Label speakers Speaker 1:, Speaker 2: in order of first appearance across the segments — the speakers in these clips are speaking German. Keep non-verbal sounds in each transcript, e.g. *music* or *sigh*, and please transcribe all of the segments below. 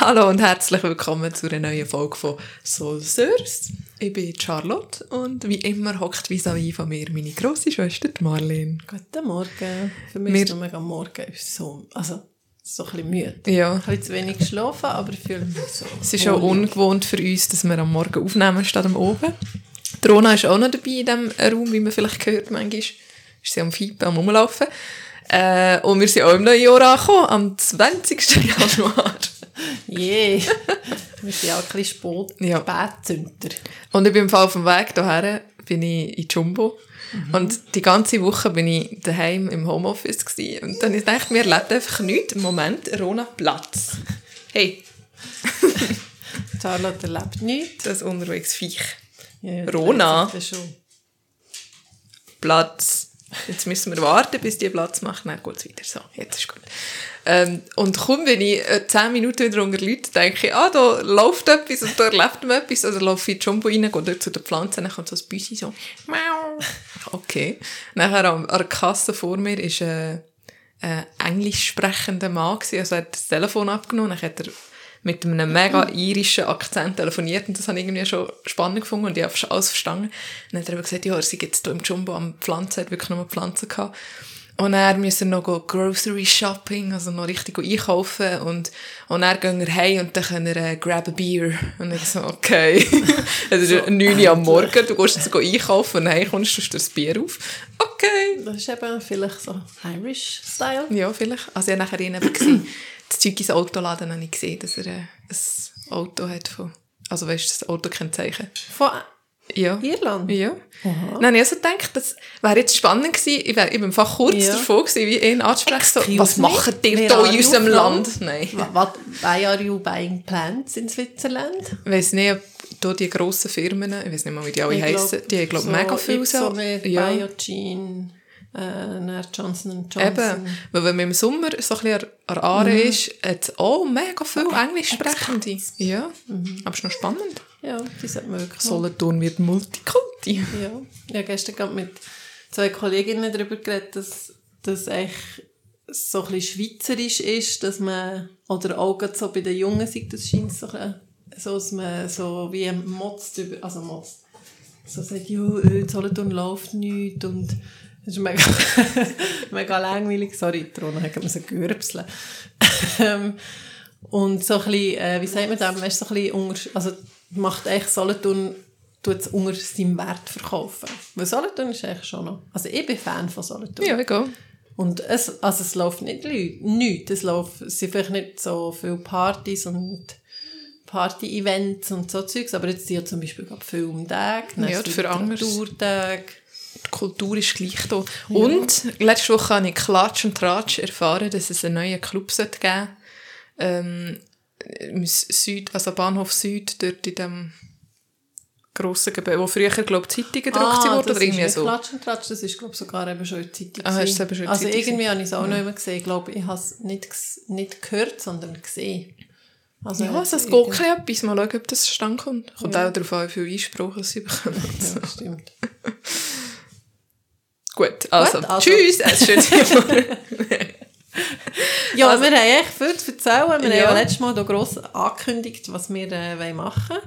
Speaker 1: Hallo und herzlich willkommen zu einer neuen Folge von Soul Sirs. Ich bin Charlotte und wie immer hockt vis-à-vis von mir meine grosse Schwester Marlene.
Speaker 2: Guten Morgen. Für mich
Speaker 1: Wir-
Speaker 2: ist es am Morgen so, also, so ein bisschen müde.
Speaker 1: Ja,
Speaker 2: Ich habe zu wenig geschlafen, aber ich fühle mich so.
Speaker 1: es ist auch ungewohnt für uns, dass wir am Morgen aufnehmen statt am Oben. Die Rona ist auch noch dabei in diesem Raum, wie man vielleicht hört manchmal. Ist sie am Fiepen, am Rumlaufen. Äh, und wir sind auch im neuen Jahr angekommen, am 20. *laughs* Januar.
Speaker 2: Je. Wir sind auch ein bisschen Sport
Speaker 1: Ja.
Speaker 2: Spätzünder.
Speaker 1: Und ich bin im Fall auf dem Weg hierher, bin ich in Jumbo. Und die ganze Woche bin ich daheim im Homeoffice gewesen. Und dann ich gedacht, mir lebt einfach nichts. Im Moment, Rona, Platz. Hey, *laughs*
Speaker 2: Charlotte erlebt nichts.
Speaker 1: das unterwegs Viech.
Speaker 2: Ja,
Speaker 1: Rona.
Speaker 2: ist.
Speaker 1: Platz. Jetzt müssen wir warten, bis die Platz macht. Dann geht es weiter. So, jetzt ist gut. Ähm, und kaum, wenn ich äh, 10 Minuten wieder unter Leuten denke, ah, da läuft etwas und da *laughs* erlebt man etwas, oder laufe ich in die Jumbo rein, gehe dort zu den Pflanzen, dann kommt so ein Büsi so, Miau. *laughs* Okay. Nachher an, an der Kasse vor mir ist ein äh, englisch sprechender Mann gewesen, also er hat das Telefon abgenommen, dann hat er mit einem mega irischen Akzent telefoniert und das habe ich irgendwie schon spannend gefunden und ich habe alles verstanden. Dann hat er aber gesagt, ja, er sei jetzt hier im Jumbo am Pflanzen, hat wirklich nur Pflanzen gehabt. Und er müssen noch Grocery Shopping, also noch richtig einkaufen und, und dann gehen wir heim und dann können wir äh, grab a beer. Und ich so, okay. es ist 9 Uhr am Morgen, du gehst jetzt einkaufen und heim kommst du das Bier auf. Okay.
Speaker 2: Das ist eben vielleicht so Irish-Style.
Speaker 1: Ja, vielleicht. Also ich habe nachher ihn eben gesehen, das Zeug ins Auto laden, habe ich gesehen, dass er äh, ein Auto hat von, also weißt du, das Autokennzeichen.
Speaker 2: Von
Speaker 1: Ja.
Speaker 2: Irland.
Speaker 1: Ja. Dann habe ich also gedacht, das wäre jetzt spannend gewesen. Ich war bin einfach kurz
Speaker 2: Ja.
Speaker 1: davor gewesen, wie ihn anzusprechen. So, was machen ihr hier
Speaker 2: are
Speaker 1: in unserem? Land? Nein.
Speaker 2: What, why are you buying plants in Switzerland?
Speaker 1: Ich weiss nicht, ob hier die grossen Firmen, ich weiß nicht mal, wie die alle
Speaker 2: Ich
Speaker 1: heissen, die haben, glaube
Speaker 2: so
Speaker 1: mega viel so. Ja.
Speaker 2: Biogen, äh, Johnson Johnson.
Speaker 1: Eben, weil wenn man im Sommer so ein bisschen an Aare ist, hat es auch mega viel Englisch sprechende. Ja, aber es ist noch spannend.
Speaker 2: Ja, die sollte man wirklich
Speaker 1: Solothurn wird Multikulti.
Speaker 2: Ja, ich habe gestern gerade mit zwei Kolleginnen darüber geredet, dass das eigentlich so ein bisschen schweizerisch ist, dass man, oder auch gerade so bei den Jungen sieht das scheint so, ein so, dass man so wie motzt über, also motzt, so sagt, ja, äh, Solothurn läuft nicht und das ist mega, *laughs* mega langweilig, sorry, die Rona hat gerade so gürpseln. *laughs* Ähm, und so ein bisschen, äh, wie sagt man das, weißt, so ein bisschen unter, also macht eigentlich Solothurn, tut es unter seinem Wert verkaufen. Weil Solothurn ist eigentlich schon noch, also ich bin Fan von Solothurn.
Speaker 1: Ja, egal.
Speaker 2: Und es, also es läuft nicht Leute, nichts, es, läuft, es sind vielleicht nicht so viele Partys und Party-Events und so Zeugs, aber jetzt sind ja zum Beispiel gerade Filmtage,
Speaker 1: Ja, für.
Speaker 2: Literaturtage.
Speaker 1: Die Kultur ist gleich da. Und letzte Woche habe ich Klatsch und Tratsch erfahren, dass es einen neuen Club sollte geben ähm, im Süd, also Bahnhof Süd, dort in dem grossen Gebäude, wo früher, glaube ich, Zeitungen gedruckt
Speaker 2: Ah,
Speaker 1: wurden, oder irgendwie so.
Speaker 2: Klatsch und Tratsch, das ist glaube ich sogar eben schon in Zeitung.
Speaker 1: Ah, ist eben schon
Speaker 2: also
Speaker 1: Zeitung
Speaker 2: irgendwie habe ich es auch noch immer gesehen. Ich glaube, ich habe es nicht, nicht gehört, sondern gesehen. Also,
Speaker 1: Ja, also es geht ein etwas. Mal schauen, ob das zustande kommt. Kommt auch darauf an, wie viel Einspruch sie bekommen.
Speaker 2: Ja, stimmt. *laughs*
Speaker 1: Gut, also,
Speaker 2: Gut, also.
Speaker 1: tschüss, es ist schön.
Speaker 2: Ja,
Speaker 1: Also-
Speaker 2: wir haben echt viel zu erzählen. Wir
Speaker 1: Ja.
Speaker 2: haben ja letztes Mal da gross angekündigt, was wir äh, machen wollen.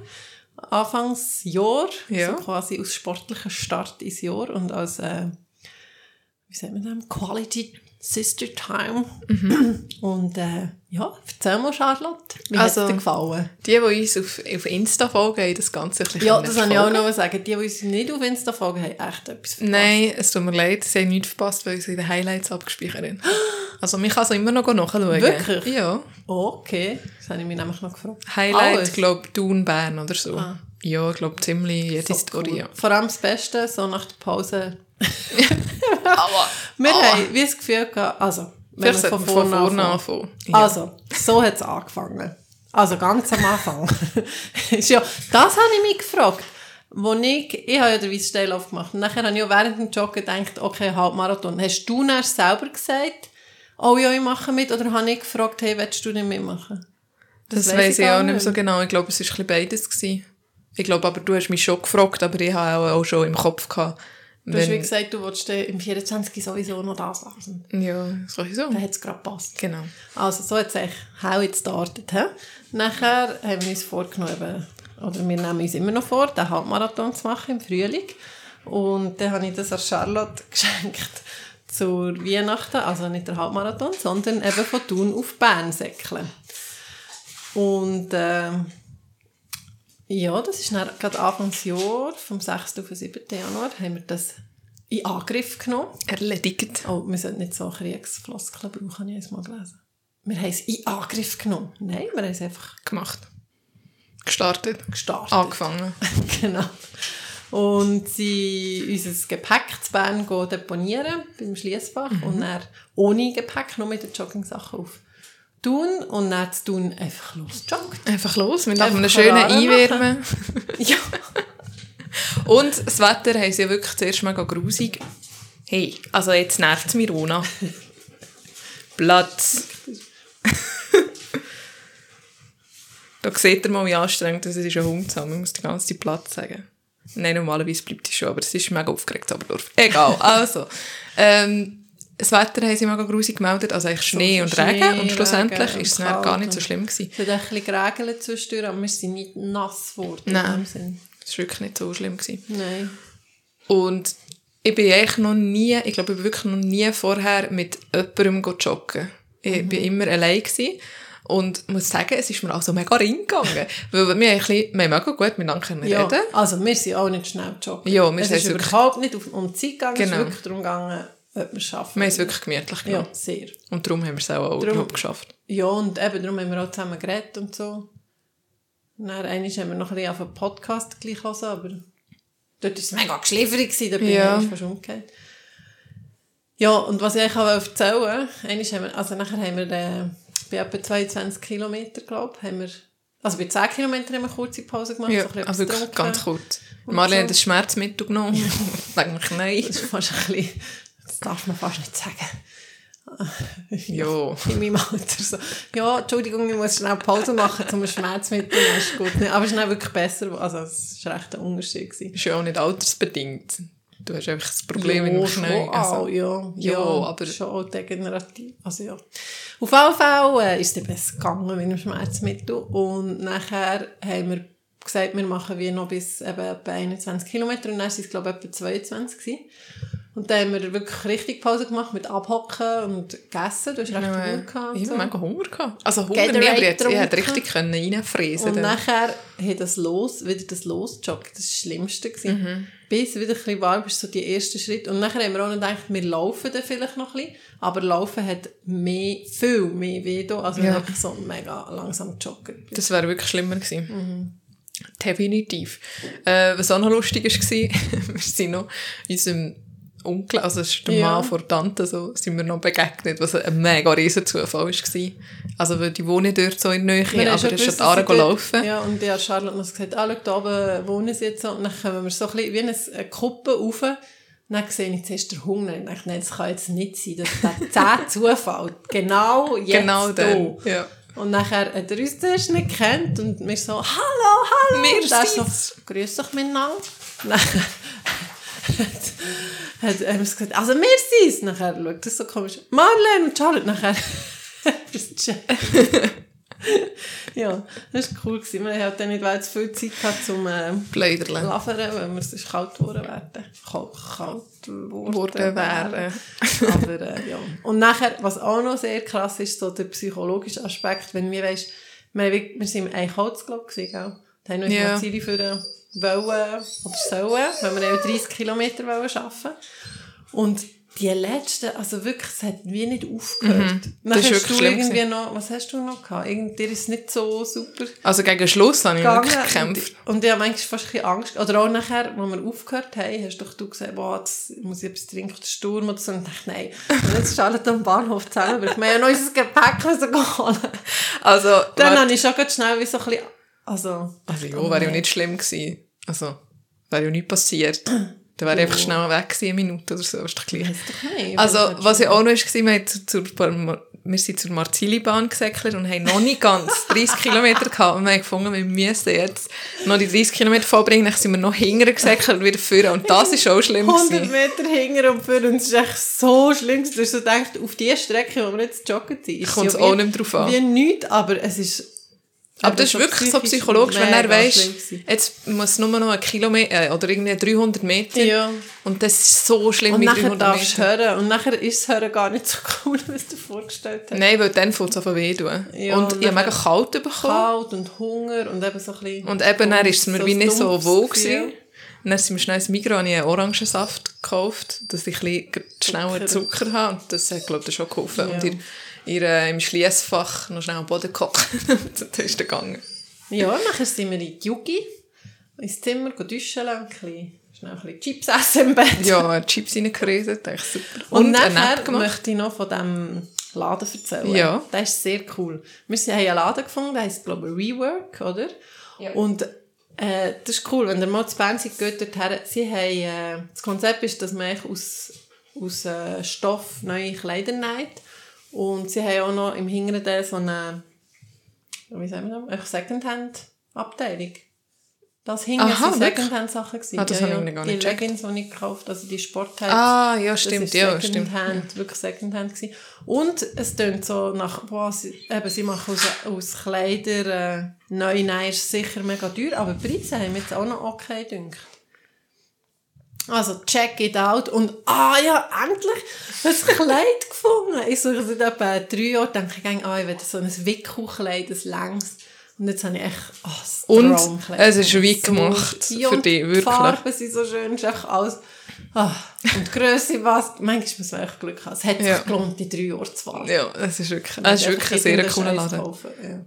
Speaker 2: Anfangsjahr,
Speaker 1: Ja.
Speaker 2: so quasi aus sportlichem Start ins Jahr und als, äh, wie sagt man das, Quality Sister Time. Und äh, ja, erzähl mal, Charlotte, wie
Speaker 1: Also-
Speaker 2: hat es dir gefallen?
Speaker 1: Die, die uns auf, auf Insta folgen, haben das Ganze ein bisschen
Speaker 2: Ja, das wollte ich auch noch sagen. Die, die uns nicht auf Insta folgen, haben echt etwas verpasst.
Speaker 1: Nein, es tut mir leid, sie haben nichts verpasst, weil sie in den Highlights abgespeichert haben. *gasps* Also, man kann es immer noch nachschauen.
Speaker 2: Wirklich?
Speaker 1: Ja.
Speaker 2: Oh, okay, das habe ich mich nämlich noch gefragt.
Speaker 1: Highlight, glaube ich, Thun, Bern oder so.
Speaker 2: Ah.
Speaker 1: Ja, ich glaube, ziemlich jede
Speaker 2: So
Speaker 1: Story,
Speaker 2: cool.
Speaker 1: ja.
Speaker 2: Vor allem das Beste, so nach der Pause. *laughs* Wir
Speaker 1: Ah.
Speaker 2: haben wie das Gefühl gehabt, also, wenn wir von vorne
Speaker 1: vorne
Speaker 2: anfangen.
Speaker 1: Ja.
Speaker 2: Also, so hat es angefangen. Also ganz am Anfang. *laughs* ja, das habe ich mich gefragt. Wo ich, ich habe ja den Weisssteillauf gemacht. Und nachher habe ich ja während dem Joggen gedacht, okay, Halbmarathon. Hast du dann selber gesagt, oh ja, ich mache mit? Oder habe ich gefragt, hey, willst du nicht mitmachen?
Speaker 1: Das,
Speaker 2: weiss
Speaker 1: weiss ich auch nicht mehr so genau. Ich glaube, es war ein beides. Gewesen. Ich glaube aber, du hast mich schon gefragt, aber ich habe auch, auch schon im Kopf gehabt,
Speaker 2: Du hast wie gesagt, du wolltest dann im 24 sowieso noch das lesen.
Speaker 1: Ja, sowieso.
Speaker 2: Dann hat es gerade gepasst.
Speaker 1: Genau.
Speaker 2: Also so hat es eigentlich how it started. He? Nachher haben wir uns vorgenommen, oder wir nehmen uns immer noch vor, den Halbmarathon zu machen im Frühling. Und dann habe ich das an Charlotte *laughs* geschenkt zur Weihnachten, also nicht der Halbmarathon, sondern eben von Thun auf Bern säckeln. Und ähm, ja, das ist dann gerade Anfangsjahr, vom 6. auf den 7. Januar, haben wir das in Angriff genommen.
Speaker 1: Erledigt.
Speaker 2: Oh, wir sollten nicht so Kriegsfloskeln brauchen, habe ich einmal gelesen. Wir haben es in Angriff genommen. Nein, wir haben es einfach
Speaker 1: Gemacht. Gestartet.
Speaker 2: gestartet.
Speaker 1: Angefangen. *laughs*
Speaker 2: genau. Und sie unser Gepäck zu Bern gehen deponieren, beim Schliessbach. Und dann ohne Gepäck, nur mit den Joggingsachen auf tun und dann zu tun einfach losjoggt.
Speaker 1: Einfach los, mit
Speaker 2: Einfach
Speaker 1: einem schönen Einwärmen. *laughs* *laughs*
Speaker 2: ja.
Speaker 1: Und das Wetter haben sie ja wirklich zuerst mega grusig. Hey, also jetzt nervt es mich, Rona. *laughs* Platz. da seht ihr mal, wie anstrengend das ist, ist ein Hund zu haben. Man muss die ganze Zeit Platz sagen. Nein, normalerweise bleibt es schon, aber es ist mega aufgeregt, Oberdorf. Egal, *laughs* also. Ähm, das Wetter haben sie mega grusig gemeldet, also eigentlich Schnee und
Speaker 2: Schnee,
Speaker 1: Regen. Und schlussendlich
Speaker 2: Regen
Speaker 1: ist es dann gar nicht so schlimm gewesen.
Speaker 2: Es hat ein bisschen geregelt zwischendurch, aber wir sind nicht nass geworden.
Speaker 1: Nein. Es war wirklich nicht so schlimm. Gewesen.
Speaker 2: Nein.
Speaker 1: Und ich bin eigentlich noch nie, ich glaube, ich bin wirklich noch nie vorher mit jemandem joggen. Ich bin immer allein gewesen. Und muss sagen, es ist mir also mega reingegangen. *laughs* weil wir haben, ein bisschen, wir haben mega gut miteinander können
Speaker 2: Ja,
Speaker 1: reden.
Speaker 2: also wir sind auch nicht schnell joggen.
Speaker 1: Ja, wir
Speaker 2: es
Speaker 1: sind
Speaker 2: ist überhaupt nicht auf, um die Zeit gegangen, es
Speaker 1: Genau.
Speaker 2: ist wirklich darum gegangen, ob wir es schaffen.
Speaker 1: Wir haben es wirklich gemütlich genommen.
Speaker 2: Ja, sehr.
Speaker 1: Und darum haben wir es auch, auch
Speaker 2: Darum-
Speaker 1: geschafft.
Speaker 2: Ja, und eben darum haben wir auch zusammen geredet und so. Und dann haben wir noch ein bisschen auf einen Podcast gleich hören, aber dort war es mega geschläferig, gewesen, da bin
Speaker 1: Ja.
Speaker 2: ich fast umgekehrt. Ja, und was ich auch erzählen wollte, also nachher haben wir äh, bei etwa 22 Kilometer, glaube ich, haben wir, also bei 10 Kilometern haben wir eine kurze Pause gemacht,
Speaker 1: Ja,
Speaker 2: so ein
Speaker 1: also wirklich
Speaker 2: getrunken.
Speaker 1: ganz kurz. Marlene
Speaker 2: so.
Speaker 1: hat das Schmerzmittel genommen. *laughs* Ich denke nein.
Speaker 2: Das ist fast ein bisschen, das darf man fast nicht sagen. *laughs*
Speaker 1: Ja. *laughs*
Speaker 2: In meinem Alter so. Ja, Entschuldigung, ich muss schnell Pause machen, zum Schmerzmittel, das ist gut. Aber es ist dann wirklich besser, also es war echt ein Unterschied. Gewesen.
Speaker 1: Ist ja auch nicht altersbedingt. Du hast einfach das Problem
Speaker 2: ja,
Speaker 1: in Knien.
Speaker 2: auch,
Speaker 1: Also,
Speaker 2: ja,
Speaker 1: Ja,
Speaker 2: ja,
Speaker 1: aber-
Speaker 2: schon degenerativ. Also ja. Auf jeden Fall äh, ist es besser gegangen mit dem Schmerzmittel und nachher haben wir gesagt, wir machen wie noch bis eben etwa 21 Kilometer und dann waren es glaube ich etwa 22 gewesen. Und dann haben wir wirklich richtig Pause gemacht mit Abhocken und gegessen. Du hast recht Hunger gehabt.
Speaker 1: Ich
Speaker 2: so.
Speaker 1: mega Hunger gehabt. Also Hunger
Speaker 2: Gatorade
Speaker 1: nicht, aber jetzt, ich hätte richtig können reinfräsen
Speaker 2: Und
Speaker 1: dann.
Speaker 2: nachher hat das Los, wieder das Losjoggen, das war das Schlimmste. Gewesen.
Speaker 1: Mhm.
Speaker 2: Bis wieder ein bisschen warm ist, so die ersten Schritte. Und nachher haben wir auch noch gedacht, wir laufen dann vielleicht noch ein bisschen. Aber Laufen hat mehr, viel mehr weh da, also
Speaker 1: Ja.
Speaker 2: wirklich so mega langsam joggen.
Speaker 1: Das wäre wirklich schlimmer gewesen.
Speaker 2: Mhm.
Speaker 1: Definitiv. Äh, was auch noch lustig war, *laughs* wir sind noch unserem Onkel, also das ist der
Speaker 2: Ja.
Speaker 1: Mann von Tante, so, sind wir noch begegnet, was ein mega riesen Zufall war. Also, weil die wohnen dort so in der Nähe, aber er ist schon
Speaker 2: dass
Speaker 1: da
Speaker 2: sie
Speaker 1: laufen.
Speaker 2: dort- Ja, und hat Charlotte noch gesagt, ah, schau, da oben wohnen sie jetzt. Und dann kommen wir so ein bisschen wie eine, Kuppe rauf. Und dann sehe ich zuerst den Hunger. Und dachte, nein, das kann jetzt nicht sein. Das ist der Zufall. Genau jetzt
Speaker 1: Genau
Speaker 2: da.
Speaker 1: dann. Ja.
Speaker 2: Und nachher hat er uns zuerst nicht gekannt und wir so, hallo, hallo.
Speaker 1: Wir
Speaker 2: er so, grüß dich miteinander. *laughs* Hat, er uns gesagt, also wir sind's. Nachher schaut das so komisch. Marlene und Charlotte. Nachher *laughs* *laughs* ja, das war cool. Gewesen. Wir hatten dann nicht weil zu viel Zeit gehabt, zum äh,
Speaker 1: Bleiderle.
Speaker 2: Laveren, weil wir sonst kalt geworden wären. Kalt, kalt geworden
Speaker 1: Worden wären.
Speaker 2: aber äh, ja. Und nachher, was auch noch sehr krass ist, so der psychologische Aspekt, wenn wir weisst, wir, wir sind im Eichholz, glaube ich, gell? Da haben wir uns
Speaker 1: Ja.
Speaker 2: Ziele für äh, wollen oder sollen, wenn wir eben 30 Kilometer wollen schaffen. Und die letzten, also wirklich, es hat wie nicht aufgehört. Dann
Speaker 1: Mhm. Das ist
Speaker 2: hast
Speaker 1: wirklich
Speaker 2: du irgendwie noch, was hast du noch gehabt? Irgend, dir ist es nicht so super
Speaker 1: Also gegen Schluss habe ich wirklich gekämpft.
Speaker 2: Und, und ich habe manchmal fast ein bisschen Angst. Oder auch nachher, als wir aufgehört haben, hast doch du gesagt, boah, jetzt muss ich etwas trinken, der Sturm oder so. Und ich dachte, nein. Und jetzt schaltet am Bahnhof zusammen, weil ich mir ja noch unser Gepäck holen.
Speaker 1: Also,
Speaker 2: Dann
Speaker 1: warte.
Speaker 2: habe ich schon ganz schnell wie so ein bisschen, also,
Speaker 1: also ja, wäre ja nicht schlimm gewesen. Also, wäre ja nicht passiert. Du Dann wäre ich einfach schnell weg gewesen, eine Minute oder so, ist doch gleich.
Speaker 2: Nicht.
Speaker 1: Also,
Speaker 2: es
Speaker 1: was ja auch noch war, wir, zur, wir sind zur Marzili-Bahn gesäckelt und haben noch nicht ganz *laughs* 30 Kilometer gehabt. Und wir haben gefunden, wir müssen jetzt noch die 30 Kilometer vollbringen. Dann sind wir noch hinterher gesäckelt und wieder führen. Und das ist auch schlimm
Speaker 2: 100
Speaker 1: gewesen.
Speaker 2: Meter hinter und für uns ist echt so schlimm. Du hast so gedacht, auf die Strecke, wo wir jetzt joggen sind, ist
Speaker 1: es auch nicht mehr drauf an.
Speaker 2: Wie nichts, aber es ist...
Speaker 1: Aber das ist wirklich so psychologisch, wenn er
Speaker 2: gewesen.
Speaker 1: jetzt muss es nur noch einen Kilometer äh, oder irgendwie 300 Meter.
Speaker 2: Ja.
Speaker 1: Und das ist so schlimm
Speaker 2: Und
Speaker 1: wie
Speaker 2: nachher
Speaker 1: 300
Speaker 2: darfst du
Speaker 1: Meter.
Speaker 2: hören. Und nachher ist das Hören gar nicht so cool, *laughs* wie du dir vorgestellt hast.
Speaker 1: Nein, weil dann fängt es an weh tun.
Speaker 2: Ja,
Speaker 1: und
Speaker 2: und
Speaker 1: ich habe mega kalt bekommen.
Speaker 2: Kalt und Hunger und eben so ein bisschen...
Speaker 1: Und eben, dann ist es mir
Speaker 2: so
Speaker 1: wie
Speaker 2: ein
Speaker 1: nicht so wohl gewesen. Und dann sind wir schnell ins Migros und ich habe Orangensaft gekauft, dass ich ein bisschen schneller
Speaker 2: Zucker.
Speaker 1: Zucker habe. Und das hat, glaube ich, schon geholfen.
Speaker 2: Ja.
Speaker 1: Und ihr, ihr äh, im Schliessfach noch schnell am Boden gekocht. *laughs* das ist dann gegangen.
Speaker 2: Ja, nachher sind wir in die Jugi, ins Zimmer, gehen duschen, ein bisschen, schnell ein bisschen Chips essen im Bett.
Speaker 1: Ja, Chips reingeredet, echt super.
Speaker 2: Und,
Speaker 1: Und,
Speaker 2: nachher möchte ich noch von diesem Laden erzählen.
Speaker 1: Ja.
Speaker 2: Der ist sehr cool. Wir haben einen Laden gefunden, der heisst, glaube ich, Rework, oder?
Speaker 1: Ja.
Speaker 2: Und äh, das ist cool, wenn ihr mal zu Bern seid, geht dorthin. Sie haben, äh, das Konzept ist, dass man eigentlich aus, aus äh, Stoff neue Kleider näht. Und sie haben auch noch im hinteren Teil so eine, wie sagen wir das, eine Secondhand-Abteilung. Das hingen
Speaker 1: Aha,
Speaker 2: sind? Secondhand-Sachen gewesen.
Speaker 1: Ah, das habe ich gar
Speaker 2: Die
Speaker 1: nicht gecheckt.
Speaker 2: Leggings, die ich gekauft also die Sportteile.
Speaker 1: Ah, ja,
Speaker 2: Das
Speaker 1: stimmt,
Speaker 2: ist
Speaker 1: ja, stimmt.
Speaker 2: Secondhand, wirklich Secondhand gewesen. Und es tönt so nach, boah, sie, eben, sie machen aus, aus Kleider, äh, neu nähen ist sicher mega teuer, aber die Preise haben jetzt auch noch okay gedacht. Also, check it out. Und, ah ja, endlich ein Kleid gefunden. Ich suche seit etwa drei Jahren, denke ich, ah, ich will so ein Wickelkleid, ein längs. Und jetzt habe ich echt, ah, das
Speaker 1: Und
Speaker 2: Traumkleid.
Speaker 1: es ist wie
Speaker 2: So
Speaker 1: gemacht
Speaker 2: schön.
Speaker 1: für
Speaker 2: Und
Speaker 1: dich, wirklich.
Speaker 2: Die Farben sind so schön, ist einfach alles, ah, und die Grösse, was, manchmal muss man echt Glück haben. Es hat
Speaker 1: Ja.
Speaker 2: sich gelohnt, die drei Jahre zu warten.
Speaker 1: Ja, es ist wirklich, es ist wirklich ein sehr cooler Laden.
Speaker 2: Ja.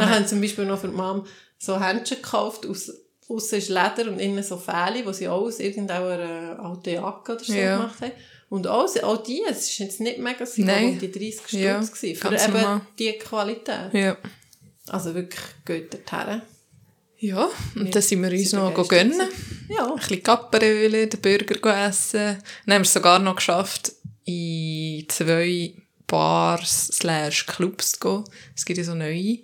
Speaker 2: Wir haben zum Beispiel noch für die Mom so Händchen gekauft, aus, aussen ist Leder und innen so Fähle, die sie auch aus irgendeiner alten Jacke oder so
Speaker 1: Ja.
Speaker 2: gemacht haben. Und auch, auch die, es ist jetzt nicht mega, es waren um die 30 Stutz
Speaker 1: Ja,
Speaker 2: gewesen, für eben
Speaker 1: normal.
Speaker 2: die Qualität.
Speaker 1: Ja.
Speaker 2: Also wirklich, geht dorthin.
Speaker 1: Ja, und dann sind wir uns noch gönnen.
Speaker 2: Ja.
Speaker 1: Ein bisschen Kapperöle, den Burger essen. Dann haben wir es sogar noch geschafft, in zwei Bars slash Clubs zu gehen. Es gibt ja so neue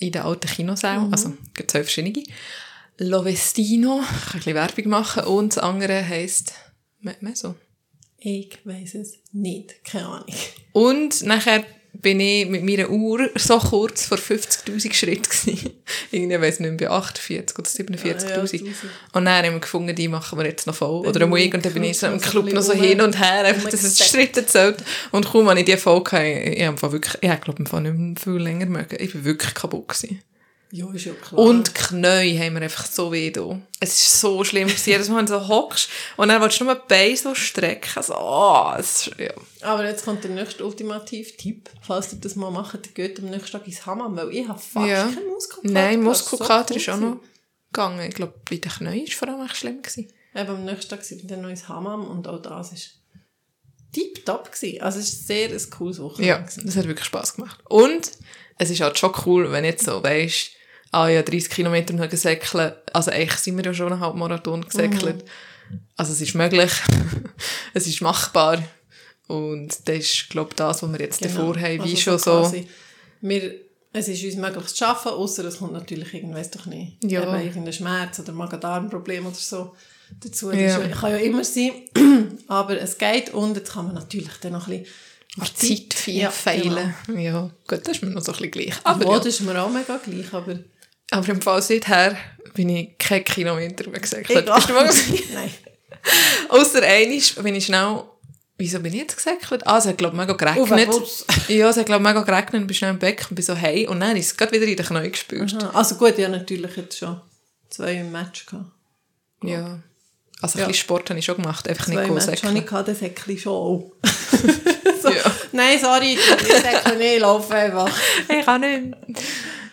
Speaker 1: in den alten Kinosälen.
Speaker 2: Mhm.
Speaker 1: Also, es gibt zwei verschiedene. Lovestino, ich kann ein bisschen Werbung machen. Und das andere heisst Meso.
Speaker 2: Ich weiss es nicht. Keine Ahnung.
Speaker 1: Und nachher bin ich mit meiner Uhr so kurz vor 50'000 Schritt gewesen. *laughs* Irgendwie, weiss nicht mehr, bei 48 oder 47'000.
Speaker 2: Ja, ja, 1000.
Speaker 1: und dann haben wir gefunden, die machen wir jetzt noch voll.
Speaker 2: Bin
Speaker 1: Oder am
Speaker 2: ich
Speaker 1: Week und dann bin ich so im Club noch so
Speaker 2: bisschen
Speaker 1: hin und her, einfach, dass es. Schritte zählt. Und kaum, als ich die Folge hatte, ich habe einfach wirklich, ich glaube, ich nicht mehr viel länger mögen. Ich bin wirklich kaputt gewesen.
Speaker 2: Ja, ist ja klar.
Speaker 1: Und die Knie haben mir einfach so weh da. Es ist so schlimm. Jedes Mal, wenn du so hockst und dann willst du nur die Beine so strecken. So, oh, es ist, ja.
Speaker 2: Aber jetzt kommt der nächste Ultimativ-Tipp. Falls ihr das mal dann geht am nächsten Tag ins Hammam, weil ich habe fast
Speaker 1: Ja.
Speaker 2: keinen Muskelkater.
Speaker 1: Nein.
Speaker 2: So
Speaker 1: Muskelkater
Speaker 2: cool
Speaker 1: ist auch noch gegangen. Ich glaube, bei den Knien war es vor allem echt schlimm. Gewesen.
Speaker 2: Eben am nächsten Tag sind wir dann noch ins Hammam und auch das war gewesen. Also es war sehr ein cooles Wochenende.
Speaker 1: Ja, das hat wirklich Spass gemacht. Und es ist halt schon cool, wenn jetzt so weisst, ah ja, 30 Kilometer noch gesäckelt. Also eigentlich sind wir ja schon einen Halbmarathon gesäckelt. Also es ist möglich. *laughs* es ist machbar. Und das ist, glaube ich, das, was wir jetzt davor haben, wie
Speaker 2: Also
Speaker 1: schon so.
Speaker 2: Wir, es ist uns möglich zu arbeiten, außer es kommt natürlich irgendwas doch nicht.
Speaker 1: Ja.
Speaker 2: Eben irgendein Schmerz oder Magen-Darm-Problem oder so dazu.
Speaker 1: Ja.
Speaker 2: Das kann ja immer sein. *clears throat* Aber es geht und jetzt kann man natürlich dann noch ein bisschen
Speaker 1: An Zeit viel
Speaker 2: Ja,
Speaker 1: feilen. Ja, gut, das ist mir noch so ein bisschen gleich.
Speaker 2: Aber
Speaker 1: Aber,
Speaker 2: ja.
Speaker 1: ja.
Speaker 2: das ist mir auch mega gleich, aber
Speaker 1: aber im Fall seither bin ich keinen Kilometer mehr gesäckelt. Bist du mal?
Speaker 2: Nein.
Speaker 1: Ausser einisch bin ich schnell... Wieso bin ich jetzt gesäckelt? Ah, es hat, glaube ich, mega geregnet. Ja, es hat, glaube ich, mega geregnet und bin schnell im Beck und bin so hey und dann ist es gerade wieder in den Knien gespürt.
Speaker 2: Aha. Also gut, ja natürlich jetzt schon zwei im Match gehabt.
Speaker 1: Ja. Also
Speaker 2: Ja.
Speaker 1: ein bisschen Sport habe ich schon gemacht, einfach
Speaker 2: Zwei
Speaker 1: nicht
Speaker 2: im Match habe
Speaker 1: säckeln.
Speaker 2: ich gehabt, das schon auch. *laughs* *laughs* so.
Speaker 1: Ja.
Speaker 2: Nein, sorry, ich säckle nicht, ich laufe einfach. *laughs*
Speaker 1: Ich kann nicht.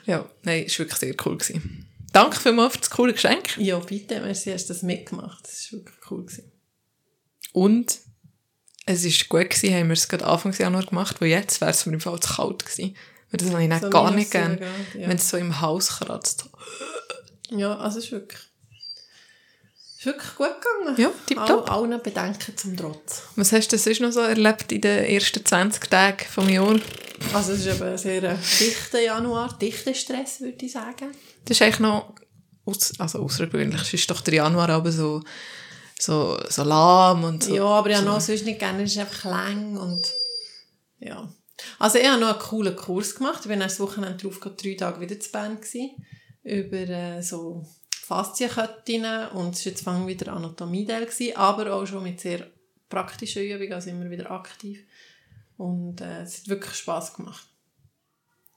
Speaker 1: Ja, nein, es war wirklich sehr cool. Gewesen. Danke vielmals für das coole Geschenk.
Speaker 2: Ja, bitte, merci, hast du das mitgemacht. Das war wirklich cool. Gewesen.
Speaker 1: Und es war gut, gewesen, haben wir es gerade Anfang Januar gemacht, weil jetzt wäre es mir im Fall zu kalt gewesen. Weil das habe ich
Speaker 2: So
Speaker 1: gar nicht gern,
Speaker 2: ja.
Speaker 1: wenn es so im Haus kratzt.
Speaker 2: Ja, also es ist wirklich... Es Ist wirklich gut gegangen.
Speaker 1: Ja, tipptopp.
Speaker 2: All, allen Bedenken zum Trotz.
Speaker 1: Was hast du sonst noch so erlebt in den ersten 20 Tagen vom Jahr?
Speaker 2: Also es ist eben ein sehr äh, dichter Januar, dichter Stress, würde ich sagen.
Speaker 1: Das ist eigentlich noch also außergewöhnlich. Es ist doch der Januar aber so, so, so lahm und so.
Speaker 2: Ja, aber ich
Speaker 1: so.
Speaker 2: noch sonst nicht gerne, es ist einfach lang und ja. Also ich habe noch einen coolen Kurs gemacht. Ich bin das Wochenende drauf, gegangen, drei Tage wieder zu Bern gewesen, über äh, so Faszienketten und es war jetzt wieder Anatomie-Teil, aber auch schon mit sehr praktischen Übungen, also immer wieder aktiv. Und äh, es hat wirklich Spass gemacht.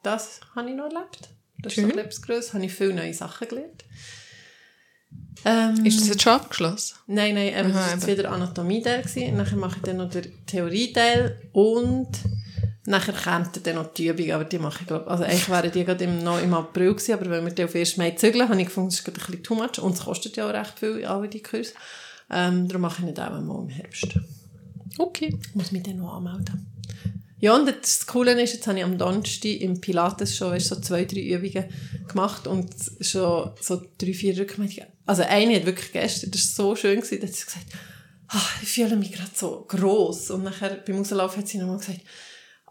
Speaker 2: Das habe ich noch erlebt. Das
Speaker 1: Schön.
Speaker 2: ist so etwas Grosses. habe ich viele neue Sachen gelernt. Ähm,
Speaker 1: Ist das jetzt schon abgeschlossen?
Speaker 2: Nein, nein,
Speaker 1: Aha,
Speaker 2: das war jetzt
Speaker 1: eben.
Speaker 2: wieder Anatomie-Teil. Nachher mache ich dann noch den Theorie-Teil und nachher kommt dann noch die Übung, aber die mache ich glaube Also eigentlich wären die gerade im, noch im April gewesen, aber wenn wir die auf 1. Mai zügeln, habe ich gefunden, das ist gerade ein bisschen too much und es kostet ja auch recht viel, alle die Kurse. Ähm, darum mache ich nicht auch mal im Herbst.
Speaker 1: Okay.
Speaker 2: Ich muss mich dann noch anmelden. Ja, und das Coole ist, jetzt habe ich am Donnerstag im Pilates schon weißt, so zwei, drei Übungen gemacht und schon so drei, vier Rückmeldungen. Also eine hat wirklich gestern, das war so schön, gewesen, da hat sie gesagt, ah, ich fühle mich gerade so gross. Und nachher beim Auslaufen hat sie nochmal gesagt,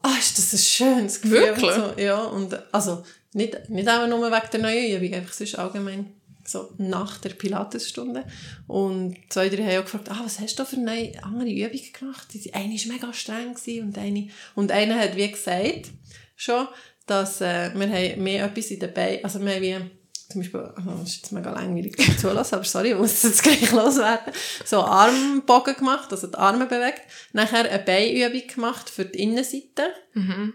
Speaker 2: ah, ist das ein schönes Gefühl.
Speaker 1: Wirklich?
Speaker 2: So, ja, und also nicht, nicht auch nur wegen der neuen Übung, einfach sonst allgemein so nach der Pilatesstunde. Und zwei, drei haben auch gefragt, ah, was hast du für eine andere Übung gemacht? Eine war mega streng und eine, und einer hat wie gesagt, schon, dass äh, wir haben mehr etwas in den Beinen, also wir haben zum Beispiel, das ist jetzt mega langweilig Zulassen, aber sorry, ich muss es jetzt gleich loswerden, so Armbogen gemacht, also die Arme bewegt, nachher eine Beinübung gemacht für die Innenseite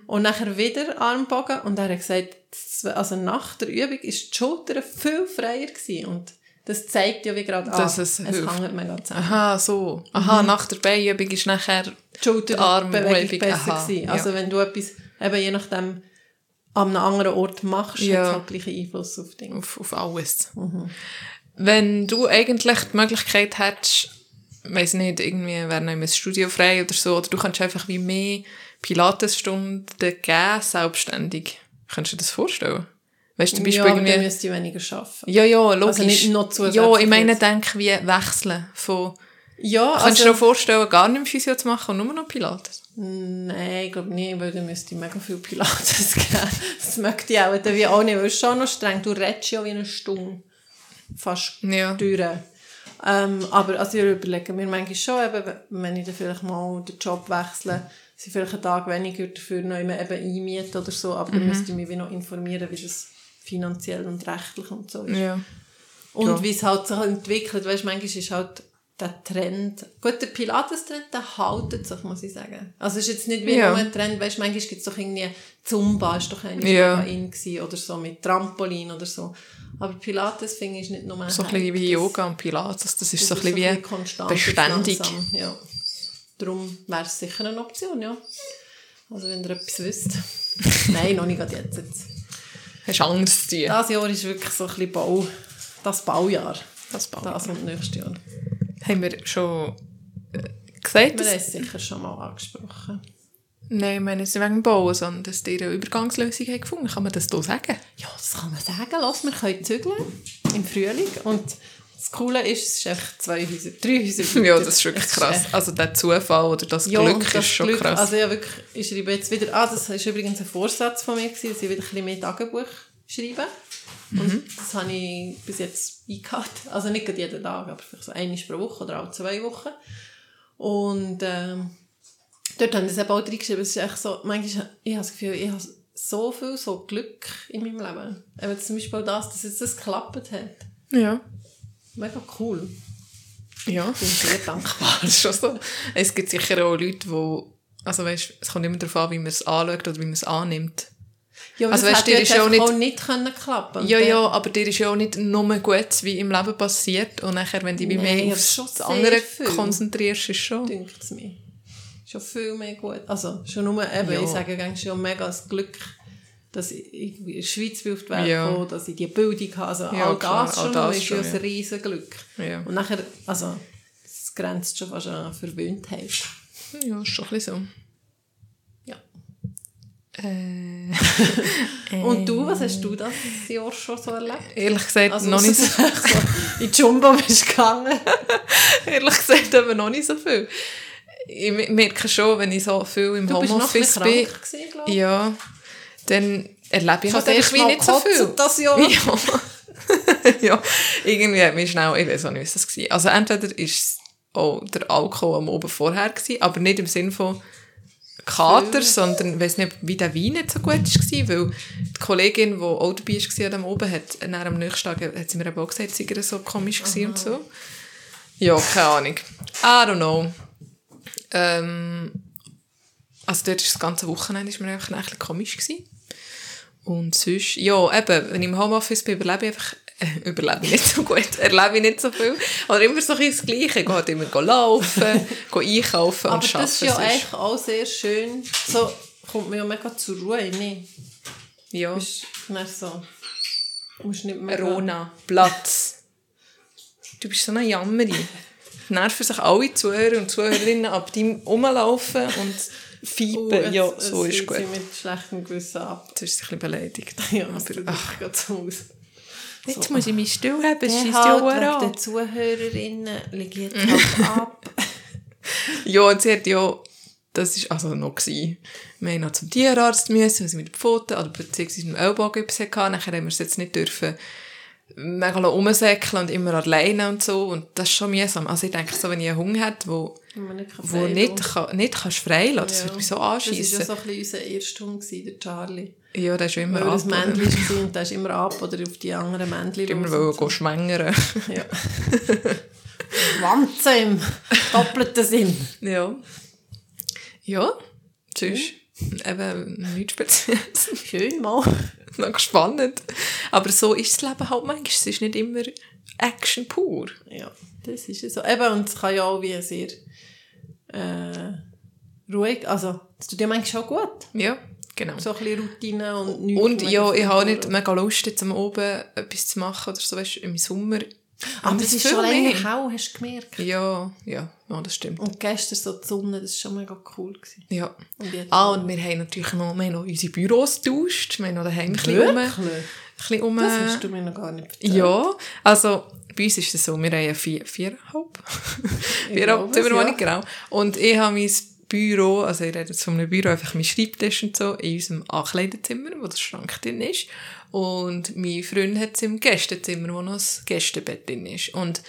Speaker 2: und nachher wieder Armbogen und er hat gesagt, das- also nach der Übung ist die Schulter viel freier gewesen und das zeigt ja wie gerade
Speaker 1: Dass
Speaker 2: an,
Speaker 1: es
Speaker 2: es
Speaker 1: hilft.
Speaker 2: hängt mega zusammen.
Speaker 1: Aha, so. Aha, nach der Beinübung ist nachher
Speaker 2: Die Schulter
Speaker 1: die Armbewegung.
Speaker 2: Bewegung besser
Speaker 1: Aha,
Speaker 2: gewesen.
Speaker 1: ja.
Speaker 2: Also wenn du etwas, eben je nachdem, an einem anderen Ort machst,
Speaker 1: Ja.
Speaker 2: hat es halt gleichen Einfluss auf dich.
Speaker 1: auf, auf alles. Wenn du eigentlich die Möglichkeit hättest, weiß nicht, irgendwie wäre noch ein Studio frei oder so, oder du kannst einfach wie mehr Pilatesstunden geben, selbstständig. Kannst du dir das vorstellen? Weißt du, zum Beispiel
Speaker 2: ja, aber dann
Speaker 1: irgendwie...
Speaker 2: müsste ich weniger arbeiten.
Speaker 1: Ja, ja, logisch.
Speaker 2: Also nicht noch zusätzlich
Speaker 1: Ja, ich meine, denk wie wechseln von...
Speaker 2: Ja,
Speaker 1: Kannst du dir
Speaker 2: also,
Speaker 1: auch vorstellen, gar nicht mehr Physio zu machen und nur noch Pilates?
Speaker 2: Nein, ich glaube nicht, weil dann müsste ich mega viel Pilates *laughs* geben. Das möchte ich auch, wie auch nicht, weil es schon noch streng. Du redest ja wie eine Stunde fast
Speaker 1: Ja.
Speaker 2: durch. Ähm, aber also ich überlege mir manchmal schon, eben, wenn ich dann vielleicht mal den Job wechsle, sie vielleicht einen Tag weniger dafür noch immer eben einmieten oder so, aber
Speaker 1: Mhm.
Speaker 2: dann müsste ich mich wie noch informieren, wie das finanziell und rechtlich und so ist.
Speaker 1: Ja.
Speaker 2: Und
Speaker 1: Ja.
Speaker 2: wie es halt sich entwickelt, weißt, manchmal ist halt der Trend, gut, der Pilates-Trend, der haltet sich, muss ich sagen. Also es ist jetzt nicht wie
Speaker 1: Ja.
Speaker 2: nur ein Trend, weißt, manchmal gibt es doch irgendwie, Zumba ist doch eigentlich
Speaker 1: Ja.
Speaker 2: in oder so, mit Trampolin oder so. Aber Pilates, finde ich, ist nicht nur
Speaker 1: So ein bisschen wie Yoga und Pilates, das ist
Speaker 2: das
Speaker 1: so ein bisschen wie beständig.
Speaker 2: langsam, Ja. Darum wäre es sicher eine Option, ja. Also wenn ihr etwas wisst. *laughs* Nein, noch nicht jetzt. jetzt.
Speaker 1: Hast du Angst zu tun?
Speaker 2: Das Jahr ist wirklich so ein bisschen Bau, das Baujahr.
Speaker 1: Das baut.
Speaker 2: Das und nächstes Jahr.
Speaker 1: Haben wir schon äh, gesagt,
Speaker 2: Wir haben es sicher schon mal angesprochen.
Speaker 1: Nein, ich meine jetzt nicht wegen dem Bauen, sondern dass die eine Übergangslösung haben gefunden Kann man das hier sagen?
Speaker 2: Ja, das kann man sagen. Lass, wir können zügeln im Frühling. Und das Coole ist, es ist einfach zwei Häuser, drei Häuser.
Speaker 1: Ja, das ist wirklich
Speaker 2: Es
Speaker 1: krass.
Speaker 2: echt-
Speaker 1: Also der Zufall oder das
Speaker 2: Ja,
Speaker 1: Glück
Speaker 2: das
Speaker 1: ist schon
Speaker 2: Glück,
Speaker 1: krass.
Speaker 2: Also ja, wirklich, ich schreibe jetzt wieder, ah, das ist übrigens ein Vorsatz von mir gewesen, dass ich wieder ein bisschen mehr Tagebuch schreibe.
Speaker 1: Mhm.
Speaker 2: Und das habe ich bis jetzt eingehalten. Also nicht jeden Tag, aber vielleicht so einmal pro Woche oder alle zwei Wochen. Und ähm, dort haben sie es eben auch reingeschrieben. Es ist echt so, manchmal, ich habe das Gefühl, ich habe so viel so Glück in meinem Leben. Eben zum Beispiel auch das, dass jetzt das geklappt hat.
Speaker 1: ja.
Speaker 2: Mega cool.
Speaker 1: Ja.
Speaker 2: Ich bin sehr dankbar. *laughs*
Speaker 1: Das ist schon so. Es gibt sicher auch Leute, die... Also weißt, es kommt immer darauf an, wie man es anschaut oder wie man es annimmt.
Speaker 2: Ja, aber
Speaker 1: Also
Speaker 2: das
Speaker 1: weißt,
Speaker 2: hätte
Speaker 1: dir
Speaker 2: jetzt
Speaker 1: ist ja auch nicht-
Speaker 2: auch nicht können klappen
Speaker 1: Ja, ja, aber dir ist ja auch nicht nur gut, wie im Leben passiert. Und nachher, wenn du dich mehr
Speaker 2: schon
Speaker 1: das andere
Speaker 2: viel.
Speaker 1: konzentrierst, ist schon...
Speaker 2: dünkt es mir. Schon viel mehr gut. Also, schon nur eben,
Speaker 1: Ja.
Speaker 2: ich sage eigentlich schon mega das Glück, dass ich in der Schweiz auf die Welt
Speaker 1: Ja.
Speaker 2: gekommen, dass ich die Bildung habe. Also,
Speaker 1: Ja,
Speaker 2: all
Speaker 1: klar,
Speaker 2: das
Speaker 1: all
Speaker 2: schon
Speaker 1: das
Speaker 2: nur ist
Speaker 1: schon,
Speaker 2: ja ein
Speaker 1: ja.
Speaker 2: riesen Glück.
Speaker 1: Ja.
Speaker 2: Und nachher, also, es grenzt schon fast an Verwöhntheit.
Speaker 1: Ja, ist schon ein bisschen so. Äh,
Speaker 2: Und du, was hast du das Jahr schon so erlebt?
Speaker 1: ehrlich gesagt,
Speaker 2: Also,
Speaker 1: noch nicht so, *laughs*
Speaker 2: so in die Jumbo bist du gegangen. *laughs*
Speaker 1: ehrlich gesagt aber noch nicht so viel. Ich merke schon, wenn ich so viel im
Speaker 2: Du bist noch ein
Speaker 1: Homeoffice bin,
Speaker 2: krank gewesen, glaube ich.
Speaker 1: ja, dann erlebe ich
Speaker 2: Schon
Speaker 1: halt nicht so viel.
Speaker 2: das Jahr. *laughs*
Speaker 1: Ja. ja, irgendwie hat mich schnell, ich weiß auch nicht, was das war. Also entweder ist es auch der Alkohol am Oben vorher gewesen, aber nicht im Sinn von Kater, sondern ich weiß nicht, wie der Wein nicht so gut war, weil die Kollegin, die auch dabei war an dem Oben, hat nach am nächsten Tag hat sie mir eben auch gesagt, sie sei so komisch gewesen und so. Ja, keine Ahnung. I don't know. Ähm, also dort ist das ganze Wochenende ist mir einfach ein bisschen komisch gewesen. Und sonst, ja, eben, wenn ich im Homeoffice bin, überlebe ich einfach, äh, *laughs* überlebe ich nicht so gut, erlebe ich nicht so viel. Oder immer so ein das Gleiche. Ich gehe halt immer laufen, einkaufen
Speaker 2: Aber
Speaker 1: und
Speaker 2: das ist
Speaker 1: arbeiten.
Speaker 2: ja eigentlich auch sehr schön. So kommt man ja mega zur Ruhe, nicht?
Speaker 1: Ja.
Speaker 2: Du bist dann so... Musst nicht mehr...
Speaker 1: Rona, Platz. Du bist so eine Jammerin. Nerven sich alle Zuhörer und Zuhörerinnen ab deinem Rumlaufen und Fiepen.
Speaker 2: jetzt-
Speaker 1: ja,
Speaker 2: jetzt
Speaker 1: so ist gut.
Speaker 2: sie mit schlechtem Gewissen ab.
Speaker 1: Jetzt ist sie ein bisschen beleidigt.
Speaker 2: Ja,
Speaker 1: aber, ach,
Speaker 2: gerade so aus.
Speaker 1: Jetzt muss ich mich still haben, es schießt
Speaker 2: halt
Speaker 1: ja
Speaker 2: den
Speaker 1: an.
Speaker 2: Zuhörerinnen liegt jetzt *laughs* halt ab.
Speaker 1: Ja, und sie hat ja, das war also noch, gewesen. wir haben noch zum Tierarzt müssen, weil sie mit den Pfoten oder beziehungsweise mit dem Ellbogen etwas hatte. Nachher haben wir es jetzt nicht dürfen mega rumsäckeln und immer alleine und so. Und das ist schon mühsam. Also ich denke, so, wenn ich einen Hunger habe, wo, wo
Speaker 2: frei
Speaker 1: nicht,
Speaker 2: lassen.
Speaker 1: kann, nicht kannst freilassen das
Speaker 2: Ja.
Speaker 1: würde mich so
Speaker 2: Das war ja so ein bisschen unser erster Hund, der Charlie.
Speaker 1: Ja, der ist schon immer
Speaker 2: Weil
Speaker 1: ab. oder?
Speaker 2: Männchen war und der ist immer ab oder auf die anderen Männchen
Speaker 1: Immer wollen schwängern.
Speaker 2: Ja. *laughs* Wanzen im doppelten Sinn.
Speaker 1: ja. Ja, sonst eben nichts Spezielles. *laughs*
Speaker 2: Schön mal. *laughs*
Speaker 1: Noch spannend. Aber so ist das Leben halt manchmal. Es ist nicht immer Action pur.
Speaker 2: Ja, das ist es so. Eben, und es kann ja auch wie sehr äh, ruhig, also es tut ja manchmal auch gut.
Speaker 1: Ja, genau.
Speaker 2: So ein bisschen Routine und nichts.
Speaker 1: Und ja, ich habe nicht mega Lust, jetzt am Oben etwas zu machen oder so, weißt, im Sommer.
Speaker 2: Aber es ist schon länger kau, hast du gemerkt.
Speaker 1: Ja, ja, ja, das stimmt.
Speaker 2: Und gestern so die Sonne, das war schon mega cool. Gewesen.
Speaker 1: Ja.
Speaker 2: Und
Speaker 1: Ah, und wir haben natürlich noch, wir haben noch unsere Büros getauscht. Wir haben noch daheim ein bisschen um, ein bisschen um,
Speaker 2: Das hast du mir noch gar nicht erzählt.
Speaker 1: Ja, also bei uns ist es so, wir haben ja vier, viereinhalb, *laughs* viereinhalb Zimmerwohnung,
Speaker 2: ja.
Speaker 1: genau. Und ich habe mein Büro, also ich rede jetzt von einem Büro, einfach mein Schreibtisch und so, in unserem Ankleidezimmer, wo der Schrank drin ist. Und mein Freund hat es im Gästezimmer, wo noch ein Gästebett drin ist. Und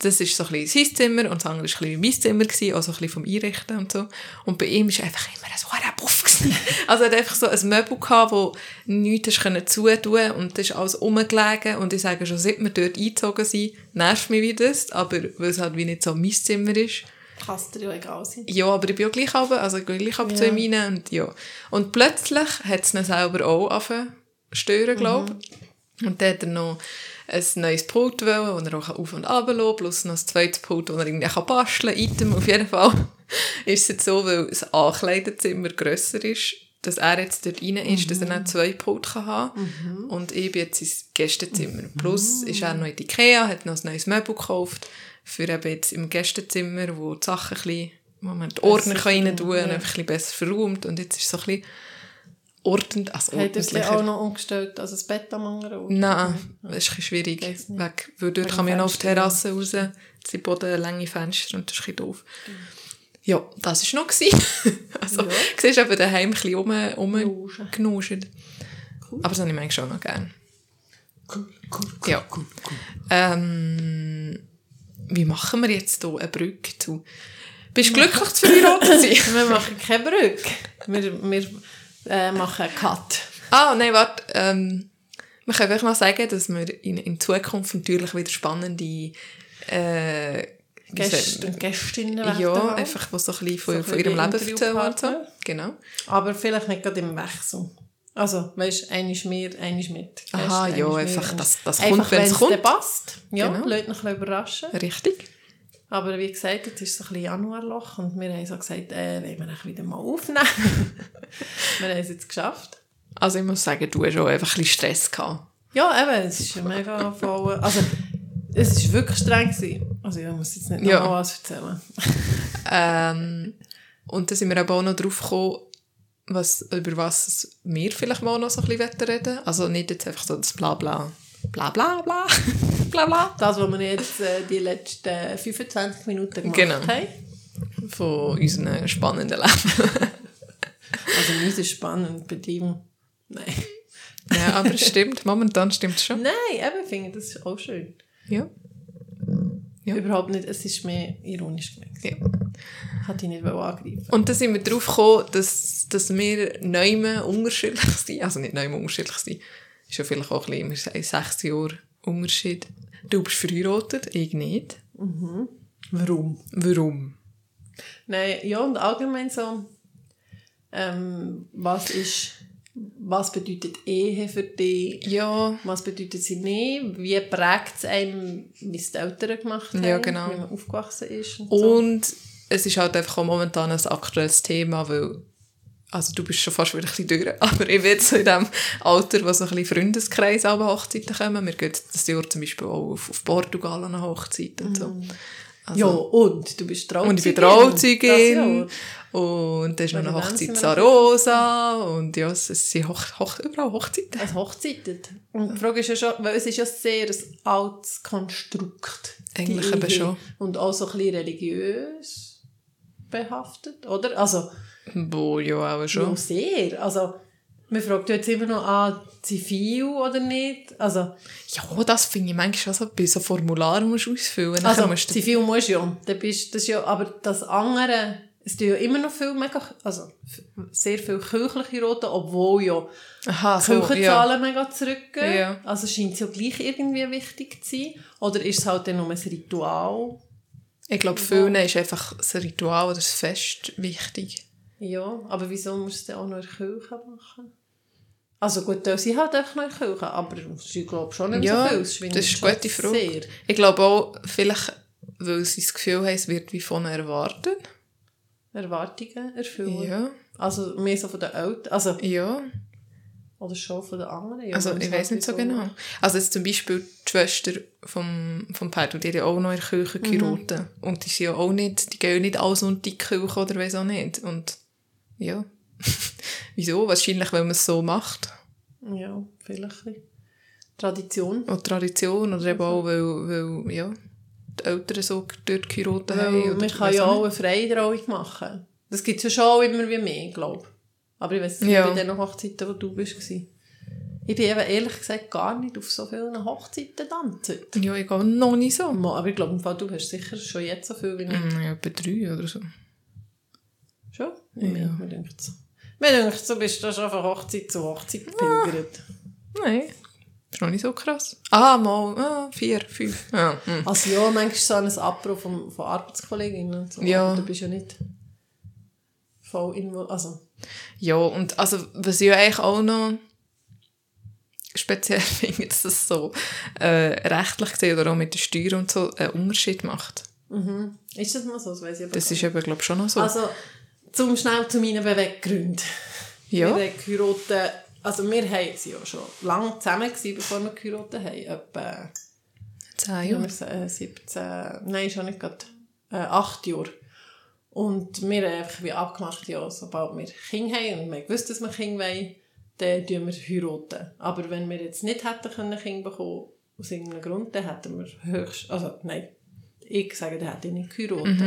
Speaker 1: das ist so ein bisschen sein Zimmer und das andere war ein bisschen mein Zimmer, gewesen, also ein bisschen vom Einrichten und so. Und bei ihm war einfach immer ein hoher Puff. gewesen. *laughs* Also er hat einfach so ein Möbel gehabt, wo nichts zutun und das ist alles rumgelegen und ich sage schon, seit wir dort eingezogen sind, nervt mich wie das, aber weil es halt wie nicht so mein Zimmer ist.
Speaker 2: Kann es dir ja egal sein.
Speaker 1: Ja, aber ich bin auch gleich runter, also ich gehe gleich ab
Speaker 2: Ja.
Speaker 1: zu ihm rein und ja. Und plötzlich hat es ihn selber auch angefangen stören, glaube ich. Und dann hat er noch ein neues Pult wollen, das er auch auf- und runter lassen kann, plus noch ein zweites Pult, das er irgendwie kann basteln kann. Item auf jeden Fall *laughs* ist es jetzt so, weil das Ankleidezimmer grösser ist, dass er jetzt dort rein ist, dass er dann zwei Pulte kann haben Und ich bin jetzt ins Gästezimmer. Plus ist er noch in die Ikea, hat noch ein neues Möbel gekauft, für eben jetzt im Gästezimmer, wo die Sachen ein bisschen, wo man die Ordner rein tun
Speaker 2: ja.
Speaker 1: kann, einfach ein bisschen besser verräumt. Und jetzt ist es so ein bisschen ordentlich, also
Speaker 2: Hat er auch noch umgestellt, also das Bett am anderen Ort?
Speaker 1: Nein, das ist ein schwierig. Weg, weil dort
Speaker 2: Wegen
Speaker 1: kann man ja noch auf die Terrasse raus. Es sind bodenlänge Fenster und das ist ein doof. Ja, das war noch. *laughs* also,
Speaker 2: Ja.
Speaker 1: du siehst eben daheim ein bisschen rumgenuscht.
Speaker 2: Cool.
Speaker 1: Aber das habe ich manchmal schon noch gerne.
Speaker 2: Cool, cool,
Speaker 1: Ja. Ähm, wie machen wir jetzt hier eine Brücke zu... Bist du glücklich zu verheiratet *coughs* sein?
Speaker 2: Wir machen keine Brücke. Wir, wir äh, machen einen Cut.
Speaker 1: Ah, nein, warte. Ähm, wir können wirklich noch sagen, dass wir in, in Zukunft natürlich wieder spannende äh,
Speaker 2: Gäste und Gästinnen
Speaker 1: Ja,
Speaker 2: haben.
Speaker 1: einfach, die so ein bisschen von,
Speaker 2: So
Speaker 1: von ihrem Leben erzählen so. Genau.
Speaker 2: Aber vielleicht nicht gerade im Wechsel. Also, weißt du, einer ist mehr, ist mit. Gäste,
Speaker 1: Aha, ja,
Speaker 2: mehr,
Speaker 1: einfach,
Speaker 2: einer-
Speaker 1: das- das
Speaker 2: Einfach,
Speaker 1: kommt, wenn's
Speaker 2: wenn's
Speaker 1: kommt.
Speaker 2: passt. Ja,
Speaker 1: Genau.
Speaker 2: Leute noch ein bisschen überraschen.
Speaker 1: Richtig.
Speaker 2: Aber wie gesagt, jetzt ist so ein Januarloch und wir haben so gesagt, äh, wollen wir wieder mal aufnehmen. *laughs* wir haben es jetzt geschafft.
Speaker 1: Also ich muss sagen, du hast auch einfach ein bisschen Stress gehabt.
Speaker 2: Ja, eben, es ist mega voll. Also, es war wirklich streng. Gewesen. Also, ich muss jetzt nicht noch
Speaker 1: Ja.
Speaker 2: was erzählen. *laughs*
Speaker 1: Ähm, und dann sind wir aber auch noch drauf gekommen, was, über was wir vielleicht mal noch so ein bisschen reden Also nicht jetzt einfach so das Blabla. Bla bla bla. *laughs* bla bla.
Speaker 2: Das, was wir jetzt äh, die letzten 25 Minuten gemacht
Speaker 1: Genau.
Speaker 2: haben.
Speaker 1: Von unserem spannenden Leben. *laughs*
Speaker 2: Also nicht so spannend bei dir. Nein.
Speaker 1: ja, aber es stimmt. Momentan stimmt es schon.
Speaker 2: Nein, eben, ich finde das ist auch schön.
Speaker 1: Ja. Ja.
Speaker 2: Überhaupt nicht, es ist mehr ironisch gemeint.
Speaker 1: ja.
Speaker 2: Hat ich nicht angreifen
Speaker 1: Und dann sind wir darauf gekommen, dass, dass wir neume unterschiedlich sind. Also nicht neume unterschiedlich sind. Ist ja vielleicht auch ein bisschen, sagen sechs Jahre Unterschied. Du bist verheiratet, ich nicht.
Speaker 2: Warum?
Speaker 1: Warum?
Speaker 2: Nein, ja, und allgemein so, ähm, was ist, was bedeutet Ehe für dich?
Speaker 1: Ja,
Speaker 2: Was bedeutet sie nicht? Wie prägt es einem, wie es die Eltern gemacht haben?
Speaker 1: Ja, genau.
Speaker 2: Wie man aufgewachsen ist und so.
Speaker 1: und es ist halt einfach auch momentan ein aktuelles Thema, weil also du bist schon fast wieder ein bisschen durch, *laughs* aber ich bin jetzt so in dem Alter, wo so ein bisschen Freundeskreis an Hochzeiten kommen. Wir gehen das Jahr zum Beispiel auch auf, auf Portugal an eine Hochzeit und so. Also,
Speaker 2: ja, und du bist Trauzeugin.
Speaker 1: Und ich bin Trauzeugin. Und dann ist noch eine Hochzeit Sarosa. Und ja, es sind Hoch, Hoch, überall Hochzeiten.
Speaker 2: Es hochzeitet. Und die Frage ist ja schon, weil es ist ja sehr ein altes Konstrukt.
Speaker 1: Eigentlich eben schon.
Speaker 2: Und auch so ein bisschen religiös behaftet, oder? Also,
Speaker 1: Wo ja auch
Speaker 2: ja,
Speaker 1: schon.
Speaker 2: sehr. Also, man fragt ja jetzt immer noch an, zivil oder nicht. Also,
Speaker 1: Ja, das finde ich manchmal schon so, bei so Formularen musst du ausfüllen.
Speaker 2: also
Speaker 1: musst du
Speaker 2: zivil musst du ja. Dann bist, das ja. Aber das andere, es tun ja immer noch viel, mega, also sehr viel kirchliche Roten, obwohl ja
Speaker 1: Aha, so,
Speaker 2: Kirchenzahlen
Speaker 1: ja.
Speaker 2: mega zurückgehen.
Speaker 1: Ja.
Speaker 2: Also scheint es ja gleich irgendwie wichtig zu sein. Oder ist es halt dann nur ein Ritual?
Speaker 1: Ich glaube, vielen ist einfach das Ritual oder das Fest wichtig.
Speaker 2: Ja, aber wieso muss es dann auch noch in Kirche machen? Also gut, sind halt einfach noch in Kirche, aber ich glaube schon nicht
Speaker 1: Ja,
Speaker 2: so viel.
Speaker 1: Das ist eine gute Frage.
Speaker 2: Sehr.
Speaker 1: Ich glaube auch, vielleicht, weil sie das Gefühl haben, es wird wie von erwartet.
Speaker 2: Erwartungen erfüllen.
Speaker 1: Ja,
Speaker 2: Also mehr so von den Eltern, also,
Speaker 1: ja.
Speaker 2: oder schon von den anderen. Ja,
Speaker 1: Also ich weiß nicht so genau. Also jetzt zum Beispiel die Schwester vom, vom Pedro, die hat ja auch noch in der Kirche geheiratet. Und die sind ja auch nicht, die gehen nicht alles unter die Kirche oder weiss auch nicht. Und ja. *laughs* Wieso? Wahrscheinlich, weil man es so macht.
Speaker 2: Ja, vielleicht. Tradition.
Speaker 1: Oder Tradition. Oder eben auch, weil, weil ja, die Eltern so dort geheiratet haben. Oder
Speaker 2: man kann ja
Speaker 1: auch
Speaker 2: eine freie Trauung machen. Das gibt es ja schon auch immer wie mehr, glaube ich. Aber ich weiß nicht,
Speaker 1: Ja.
Speaker 2: bei den Hochzeiten, wo du bist. gewesen. Ich bin eben ehrlich gesagt gar nicht auf so vielen Hochzeiten tanzen.
Speaker 1: nicht. Ja, ich gehe noch nicht so.
Speaker 2: Aber ich glaube, du hast sicher schon jetzt so viel wie.
Speaker 1: Mm, Ja, etwa drei oder so.
Speaker 2: Schon?
Speaker 1: Ja.
Speaker 2: Mir denkt so. Mir denkt, du bist da schon von Hochzeit zu Hochzeit pilgert.
Speaker 1: Nein. Ist noch nicht so krass. Ah, mal, ah, vier, fünf. Ja, hm.
Speaker 2: Also ja, manchmal so ein Abbruch von, von Arbeitskolleginnen und so.
Speaker 1: Ja.
Speaker 2: Du bist ja nicht voll involviert. Also,
Speaker 1: Ja, und also, was ich eigentlich auch noch speziell *laughs* finde, dass das so äh, rechtlich gesehen oder auch mit der Steuer und so einen Unterschied macht.
Speaker 2: ist das mal so? Das weiss ich aber
Speaker 1: Das ist eben, glaube ich, schon noch so.
Speaker 2: Also, zum schnell zu meinen Beweggründen.
Speaker 1: Ja.
Speaker 2: Wir haben also wir sie ja schon lange zusammen gewesen, bevor wir geheiratet haben. Etwa
Speaker 1: Zehn
Speaker 2: ja.
Speaker 1: Jahre.
Speaker 2: äh, 17, nein, schon nicht gerade, äh, acht Jahre. Und wir haben einfach wie abgemacht, ja, sobald wir Kinder haben und wir gewusst, dass wir Kinder wollen, dann tun wir heiraten. Aber wenn wir jetzt nicht hätten können Kinder bekommen, aus irgendeinem Grund, dann hätten wir höchst, also nein, ich sage, dann hätte ich nicht geheiratet. Schau,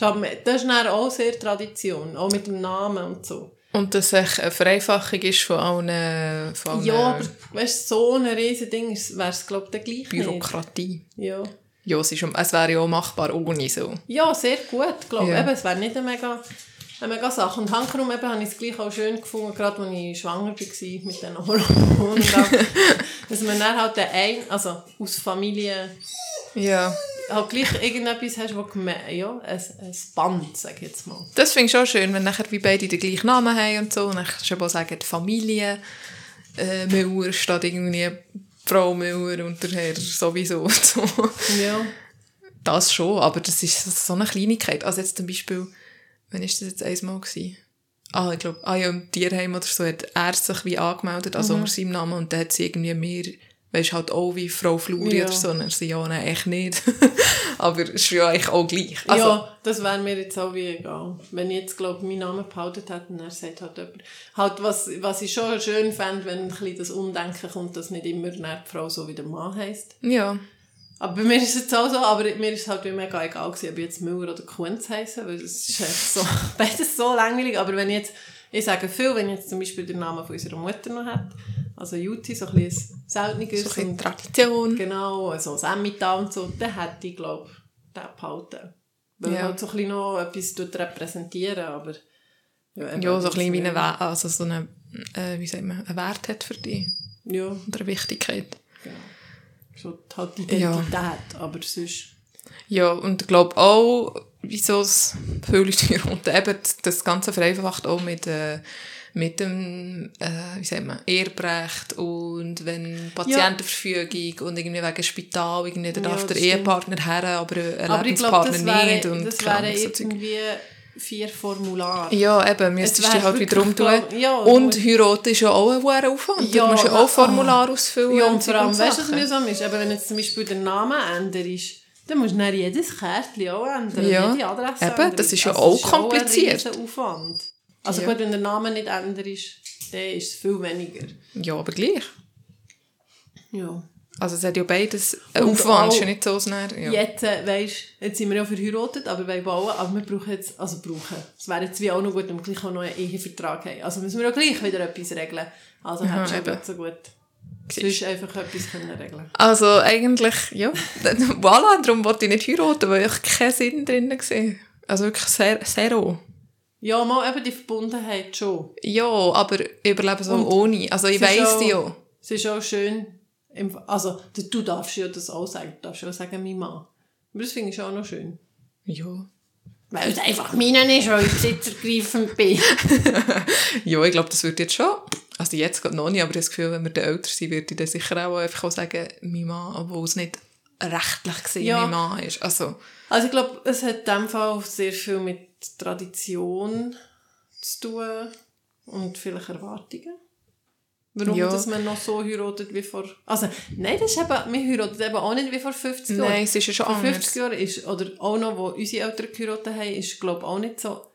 Speaker 2: Das ist dann auch sehr Tradition, auch mit dem Namen und so.
Speaker 1: Und dass es eine Vereinfachung ist von allen, von allen
Speaker 2: Ja, aber weißt, so ein riesen Ding wäre es, glaube ich, gleich
Speaker 1: Bürokratie.
Speaker 2: nicht. Ja.
Speaker 1: Ja, es, ist, es wäre ja auch machbar ohne so.
Speaker 2: ja, sehr gut, glaube ich.
Speaker 1: Ja.
Speaker 2: Eben, Es wäre nicht eine mega, eine mega Sache. Und hankerum eben habe ich es gleich auch schön gefunden, gerade als ich schwanger war mit diesen Hormonen. *laughs* dass man dann halt den ein, also aus Familie
Speaker 1: Ja.
Speaker 2: Halt gleich irgendetwas hast, wo ja, ein, ein Band, sage ich jetzt mal.
Speaker 1: Das finde ich schon schön, wenn nachher wie beide den gleichen Namen haben und so. Und dann kannst du sagen, die Familie äh, Müller statt irgendwie Frau Müller und der Herr sowieso *laughs* und so.
Speaker 2: Ja.
Speaker 1: Das schon, aber das ist so eine Kleinigkeit. Also jetzt zum Beispiel, wann ist das jetzt einmal gewesen? Ah, ich glaube, ah ja, im Tierheim oder so hat er sich wie angemeldet, also unter seinem Namen, und dann hat sie irgendwie mehr Weißt halt auch wie Frau Fluri
Speaker 2: Ja.
Speaker 1: oder so. Und dann ja, nein, echt nicht. *laughs* Aber es ist ja eigentlich auch gleich. Also,
Speaker 2: ja, das wäre mir jetzt auch wie egal. Wenn ich jetzt, glaube meinen Namen behalten hätte, und er sagt halt jemand. Halt, was, was ich schon schön fände, wenn ein bisschen das Umdenken kommt, dass nicht immer die Frau so wie der Mann heisst.
Speaker 1: ja.
Speaker 2: Aber bei mir ist es jetzt auch so, aber mir ist es halt wie mega egal gewesen, ob ich jetzt Müller oder Kunz heisse, weil das ist echt so, *laughs* beides so langweilig. Aber wenn ich jetzt, ich sage viel, wenn ich jetzt zum Beispiel den Namen von unserer Mutter noch hätte, also Juti, so ein bisschen ein selteneres
Speaker 1: So ein
Speaker 2: und
Speaker 1: Tradition.
Speaker 2: Genau, so das Emmental und so, dann hätte ich, glaube ich, den behalten. Weil
Speaker 1: Ja.
Speaker 2: halt so ein bisschen noch etwas repräsentieren, aber... eben,
Speaker 1: Ja, so ein bisschen wie eine, We- also so eine, äh, wie sagt man, einen Wert hat für dich.
Speaker 2: Ja,
Speaker 1: Und eine Wichtigkeit.
Speaker 2: genau. So halt die Identität, aber sonst...
Speaker 1: Ja, und ich glaube auch, wieso es viele Leute heiraten, eben das Ganze vereinfacht auch mit, äh, mit dem, äh, wie sagt man, Erbrecht und wenn Patientenverfügung und irgendwie wegen Spital, irgendwie da
Speaker 2: Ja,
Speaker 1: darf der
Speaker 2: stimmt.
Speaker 1: Ehepartner her, aber
Speaker 2: Aber glaube,
Speaker 1: Lebenspartner
Speaker 2: das wäre,
Speaker 1: nicht. Und
Speaker 2: das wären
Speaker 1: so
Speaker 2: irgendwie vier Formulare.
Speaker 1: Ja, eben, müsstest du dich halt wieder
Speaker 2: wirklich,
Speaker 1: drum tun.
Speaker 2: glaub- ja,
Speaker 1: und heiraten ist ja auch ein hoher Aufwand.
Speaker 2: Ja,
Speaker 1: du musst ja
Speaker 2: aber-
Speaker 1: auch Formular ausfüllen.
Speaker 2: Ja, und vor allem,
Speaker 1: so
Speaker 2: weißt du, was mühsam ist? Eben, wenn jetzt zum Beispiel der Name änderst, dann musst du dann jedes Kärtchen auch ändern,
Speaker 1: Ja.
Speaker 2: jede Adresse
Speaker 1: Eben,
Speaker 2: ändern.
Speaker 1: das ist ja
Speaker 2: Also,
Speaker 1: auch
Speaker 2: das ist ja ein
Speaker 1: kompliziert.
Speaker 2: Aufwand. Also
Speaker 1: Ja.
Speaker 2: gut, wenn der Name nicht änderst, dann ist es viel weniger.
Speaker 1: Ja, aber gleich.
Speaker 2: Ja.
Speaker 1: Also es hat ja beides einen Aufwand,
Speaker 2: auch-
Speaker 1: ist ja nicht so. Ja.
Speaker 2: Jetzt, äh, weisst, jetzt sind wir ja verheiratet, aber wir bauen, aber wir brauchen jetzt, also brauchen, es wäre jetzt wie auch noch gut, wenn wir gleich auch noch einen Ehevertrag haben. Also müssen wir ja gleich wieder etwas regeln. Also
Speaker 1: Aha,
Speaker 2: hättest du so gut sonst einfach etwas können regeln
Speaker 1: Also eigentlich, ja, *laughs* voilà, darum wollte ich nicht heiraten, weil ich keinen Sinn drin war. Also wirklich sehr, zero.
Speaker 2: Ja, mal eben die Verbundenheit schon.
Speaker 1: Ja, aber ich überlebe so ohne. Also ich weiss
Speaker 2: auch-
Speaker 1: ja.
Speaker 2: Es ist auch schön, also du du darfst ja das auch sagen, du darfst ja auch sagen, mein Mann. Aber das finde ich auch noch schön.
Speaker 1: Ja.
Speaker 2: Weil es einfach meinen ist, weil ich besitzergreifend bin. *laughs*
Speaker 1: Ja, ich glaube, das wird jetzt schon. Also jetzt gerade noch nicht, aber ich habe das Gefühl, wenn wir dann älter sind, würde ich dann sicher auch einfach auch sagen, mein Mann, obwohl es nicht rechtlich gesehen
Speaker 2: Ja.
Speaker 1: mein Mann ist. Also,
Speaker 2: Also ich glaube, es hat in dem Fall sehr viel mit Tradition zu tun und vielleicht Erwartungen. Warum
Speaker 1: Ja.
Speaker 2: dass man noch so heiratet wie vor... Also, nein, das ist eben, wir heiraten eben auch nicht wie vor 50 Jahren.
Speaker 1: nein, es ist ja schon
Speaker 2: vor
Speaker 1: anders.
Speaker 2: 50 Jahren ist, oder auch noch, wo unsere Eltern geheiratet haben, ist, glaube ich, auch nicht so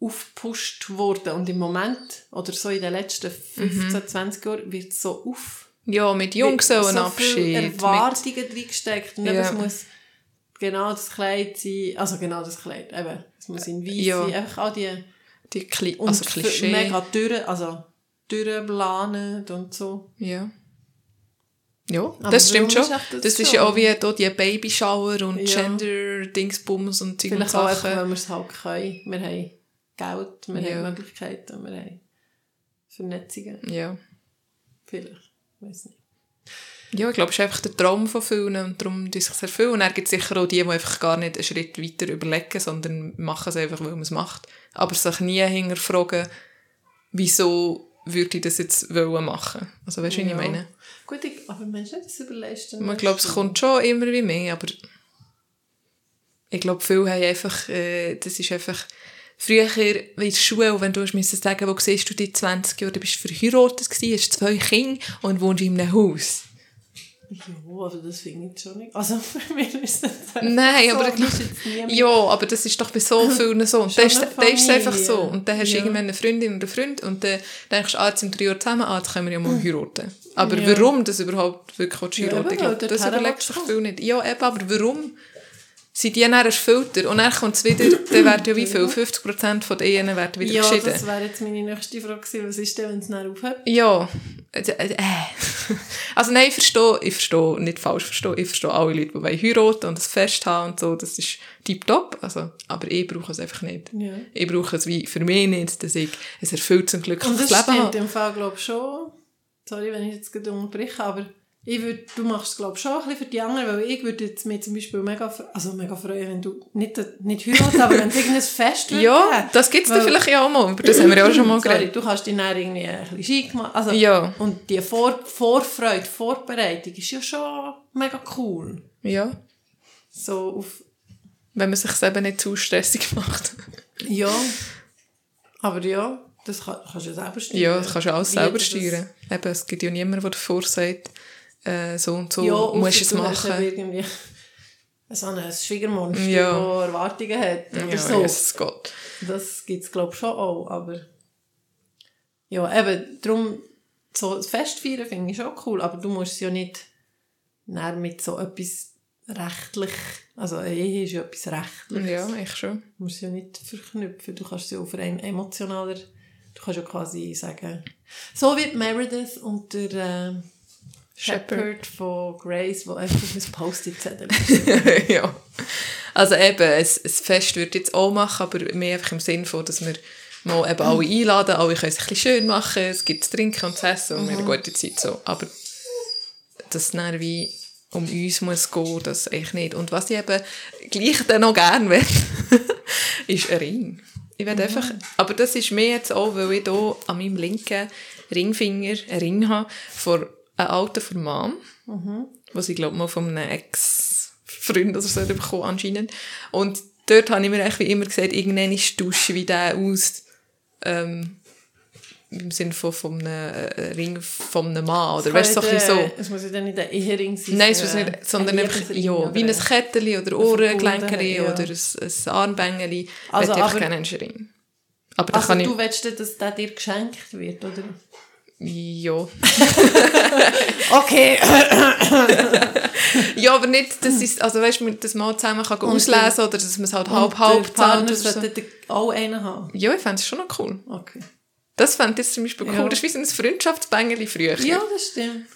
Speaker 2: aufgepusht worden. Und im Moment, oder so in den letzten 15, 20 Jahren, wird es so auf...
Speaker 1: Ja, mit
Speaker 2: so
Speaker 1: Junggesellenabschied.
Speaker 2: viele
Speaker 1: mit,
Speaker 2: Erwartungen reingesteckt. Und
Speaker 1: Ja.
Speaker 2: es muss genau das Kleid sein, also genau das Kleid, eben, es muss in weiß
Speaker 1: Ja.
Speaker 2: sein, einfach all die...
Speaker 1: die Kli
Speaker 2: Und
Speaker 1: also Klischee.
Speaker 2: mega durch, also durchplanen und so.
Speaker 1: Ja. Ja,
Speaker 2: Aber
Speaker 1: das stimmt schon.
Speaker 2: das
Speaker 1: Das ist ja auch wie da die Babyshower und
Speaker 2: Ja.
Speaker 1: Gender-Dingsbums und und
Speaker 2: Vielleicht auch einfach,
Speaker 1: Sachen.
Speaker 2: weil wir es halt können. Wir haben Geld, wir
Speaker 1: Ja.
Speaker 2: haben Möglichkeiten, wir haben Vernetzungen.
Speaker 1: Ja.
Speaker 2: Vielleicht, weiß nicht.
Speaker 1: Ja, ich glaube, es ist einfach der Traum von vielen und darum tun sich viel. Und dann gibt es sicher auch die, die einfach gar nicht einen Schritt weiter überlegen, sondern machen es einfach, weil man es macht. Aber sich nie hinterfragen, wieso würde ich das jetzt wollen machen. Also weißt du, wie ich
Speaker 2: Ja.
Speaker 1: meine?
Speaker 2: Gut, ich, aber Menschen das überlegst
Speaker 1: Man glaubt, es kommt schon immer wie mehr, aber ich glaube, viele haben einfach, äh, das ist einfach, früher in der Schule, wenn du müssen sagen, wo siehst du die 20 Jahre, du bist verheiratet gewesen, hast zwei Kinder und wohnst in einem Haus.
Speaker 2: Ja, also das finde ich schon nicht. Also *laughs* für mich ist das
Speaker 1: Nein,
Speaker 2: so,
Speaker 1: aber Ja, aber das ist doch bei so *laughs* vielen so. Und dann ist,
Speaker 2: eine
Speaker 1: dann ist es einfach so. Und dann hast du
Speaker 2: Ja.
Speaker 1: irgendwann eine Freundin oder einen Freund und dann denkst du, ah, jetzt sind drei Jahre zusammen, ah, jetzt können wir ja mal heiraten. Aber
Speaker 2: Ja.
Speaker 1: warum das überhaupt wirklich
Speaker 2: Ja,
Speaker 1: heiraten glaube,
Speaker 2: weil
Speaker 1: das überlegst du
Speaker 2: willst
Speaker 1: dich
Speaker 2: du
Speaker 1: viel nicht. Ja, eben, aber warum sind die dann erfüllter? Und dann kommt es wieder, dann werden ja wie viel, 50% von den Ehen werden wieder
Speaker 2: Ja,
Speaker 1: geschieden.
Speaker 2: das wäre jetzt meine nächste Frage gewesen. Was ist denn, wenn es dann aufhört?
Speaker 1: Ja. Äh, äh. *laughs* Also nein, ich verstehe, ich verstehe, nicht falsch verstehe, ich verstehe alle Leute, die wollen heiraten und das Fest haben und so, das ist tiptop, also, aber ich brauche es einfach nicht.
Speaker 2: Ja.
Speaker 1: Ich brauche es wie für mich nicht, dass ich ein erfülltes und
Speaker 2: Und
Speaker 1: glückliches
Speaker 2: das
Speaker 1: Leben
Speaker 2: stimmt
Speaker 1: habe.
Speaker 2: im Fall, glaube ich, schon. Sorry, wenn ich jetzt gerade unterbreche, aber ich würd, du machst es, glaube ich, schon ein bisschen für die anderen, weil ich würde jetzt mir zum Beispiel mega, also mega freuen, wenn du nicht, nicht heiratest, aber wenn es irgendein Fest würde *laughs*
Speaker 1: Ja, das gibt es vielleicht ja auch mal, über das haben wir ja auch schon mal *laughs*
Speaker 2: Sorry,
Speaker 1: geredet.
Speaker 2: du kannst dich dann irgendwie ein bisschen schick machen. Also,
Speaker 1: Ja.
Speaker 2: Und die Vor Vorfreude, Vorbereitung ist ja schon mega cool.
Speaker 1: Ja,
Speaker 2: So auf,
Speaker 1: wenn man sich eben nicht zu stressig macht. *laughs*
Speaker 2: ja, aber ja, das kann, kannst du ja selber steuern.
Speaker 1: Ja, das kannst du alles
Speaker 2: Wie
Speaker 1: selber steuern. Eben, es gibt ja niemanden, der davor sagt, äh, so und so
Speaker 2: Ja,
Speaker 1: musst du es machen. *laughs*
Speaker 2: so ein Schwiegermonster,
Speaker 1: Ja.
Speaker 2: der Erwartungen hat oder
Speaker 1: Ja,
Speaker 2: so.
Speaker 1: Jesus Gott.
Speaker 2: Das gibt es, glaube ich, schon auch, aber ja, eben, darum, so das Festfeiern finde ich schon cool, aber du musst es ja nicht mit so etwas rechtlich, also Ehe ist ja etwas rechtlich,
Speaker 1: Ja, ich schon.
Speaker 2: du musst es ja nicht verknüpfen, du kannst es ja auf ein emotionaler, du kannst ja quasi sagen, so wie Meredith und der äh,
Speaker 1: Shepherd.
Speaker 2: Von Grace, wo einfach ein Post-it-Zettel ist. *laughs*
Speaker 1: ja. Also eben, ein, ein Fest würde ich jetzt auch machen, aber mehr einfach im Sinn von, dass wir mal eben alle einladen, alle können es ein bisschen schön machen, es gibt zu trinken und zu essen und wir haben eine gute Zeit so. Aber dass es dann wie um uns muss gehen, das eigentlich nicht. Und was ich eben gleich dann noch gerne will, *laughs* ist ein Ring. Ich will einfach, aber das ist mir jetzt auch, weil ich hier an meinem linken Ringfinger einen Ring habe von einem Alten von Mom, was ich glaube mal von einem Ex-Freund oder so bekommen anscheinend. Und dort habe ich mir eigentlich wie immer gesagt, irgendwann ist tausche wie der aus, ähm, im Sinne von, von einem äh, Ring von einem Mann, oder weißt du, so ein so.
Speaker 2: Es muss ja dann nicht ein Ehering sein.
Speaker 1: Nein, es muss nicht, sondern einfach, ja, wie ein Kettchen oder Ohrengelenkerli
Speaker 2: ja.
Speaker 1: oder ein, ein Armbängeli.
Speaker 2: Also,
Speaker 1: ich
Speaker 2: aber-
Speaker 1: gerne einen Ring. Aber
Speaker 2: Also
Speaker 1: kann ich...
Speaker 2: du willst, dann, dass der dir geschenkt wird, oder?
Speaker 1: Ja.
Speaker 2: Okay.
Speaker 1: ja, aber nicht, dass es, also weißt du, dass man zusammen kann auslesen oder dass man es halt halb halb zahlt oder so.
Speaker 2: auch einen haben.
Speaker 1: Ja, ich fände es schon noch cool.
Speaker 2: Okay.
Speaker 1: Das fände ich jetzt zum Beispiel cool.
Speaker 2: Ja.
Speaker 1: Das ist wie so ein Freundschaftsbängeli früher.
Speaker 2: Ja, das stimmt.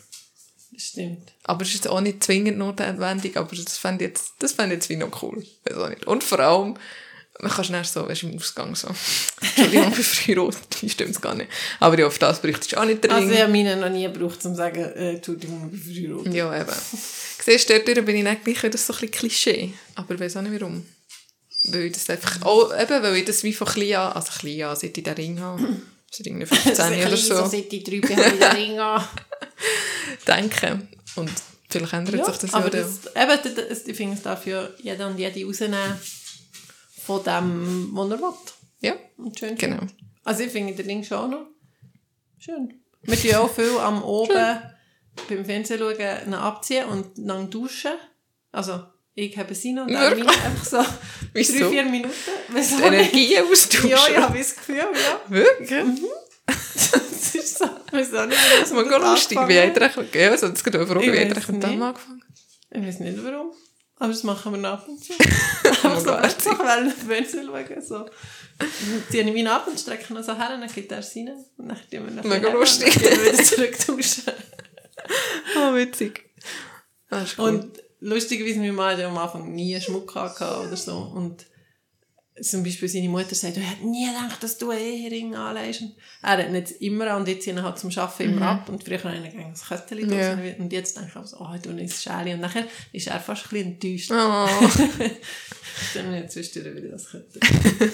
Speaker 2: Das stimmt.
Speaker 1: Aber es ist jetzt auch nicht zwingend notwendig, aber das fände ich jetzt, das fände ich jetzt wie noch cool. Weiß auch nicht. Und vor allem, man kann schnell so, weißt du, im Ausgang so, Entschuldigung, ich verheiratet, wie stimmt's gar nicht. Aber ja, auf das bräuchtest du auch nicht den
Speaker 2: Also ich habe meine noch nie gebraucht, um zu sagen, äh, Entschuldigung, ich bin verheiratet.
Speaker 1: Ja, eben. Siehst du, dort bin ich eigentlich das so ein bisschen Klischee. Aber ich weiß auch nicht warum. Weil ich das einfach, oh, eben, weil ich das wie von klein an, also klein an, seit ich den Ring habe, seit irgendwie 15 *laughs* oder so,
Speaker 2: seit ich drei bin, habe ich den Ring an. *laughs*
Speaker 1: denke. Und vielleicht ändert
Speaker 2: Ja,
Speaker 1: sich das
Speaker 2: aber
Speaker 1: ja
Speaker 2: das, eben, das, das, ich finde, es darf ja jeder und jede rausnehmen von dem, was er will.
Speaker 1: Ja,
Speaker 2: Und schön
Speaker 1: genau.
Speaker 2: Also ich finde den Link schon auch noch schön. Wir tun ja auch viel am Oben beim Fernsehen schauen, abziehen und dann duschen. Also ich habe sie noch, dann
Speaker 1: Wirklich?
Speaker 2: meine *laughs* einfach so
Speaker 1: Wieso?
Speaker 2: drei, vier Minuten. Wieso
Speaker 1: Die Energie austauschen.
Speaker 2: Ja, ich habe das Gefühl, ja. *laughs*
Speaker 1: Wirklich? *laughs*
Speaker 2: Das ist so, auch nicht,
Speaker 1: Das ist mal lustig. Wie hat er ja, was hat es fragen,
Speaker 2: Ich
Speaker 1: wie hat er mit dem angefangen?
Speaker 2: Ich weiß nicht warum. Aber das machen wir nach und zu. *laughs*
Speaker 1: Oh
Speaker 2: Einfach so,
Speaker 1: Gott.
Speaker 2: einfach weil Fernsehen schauen. So. Dann ziehe ich meinen ab und strecke ihn noch so her, dann geht er rein. Und dann tun wir noch
Speaker 1: Mega
Speaker 2: bisschen
Speaker 1: lustig.
Speaker 2: her und dann wieder zurück duschen. *laughs*
Speaker 1: Ah, witzig. Das ist cool.
Speaker 2: Und lustigerweise, mein Mann hatte am Anfang nie einen Schmuck gehabt oder so. Und zum Beispiel seine Mutter sagt, er hat nie gedacht, dass du einen Ehering anlegst. Und er hat jetzt immer an und jetzt ihn halt zum Arbeiten immer ab. Und früher habe ich ihn das Köttchen
Speaker 1: Ja.
Speaker 2: ja. Und jetzt denke ich oh, du nimmst Schäli. Und nachher ist er fast ein bisschen enttäuscht.
Speaker 1: Oh. *laughs*
Speaker 2: Dann ich zwischendurch wieder das Köttchen. *laughs*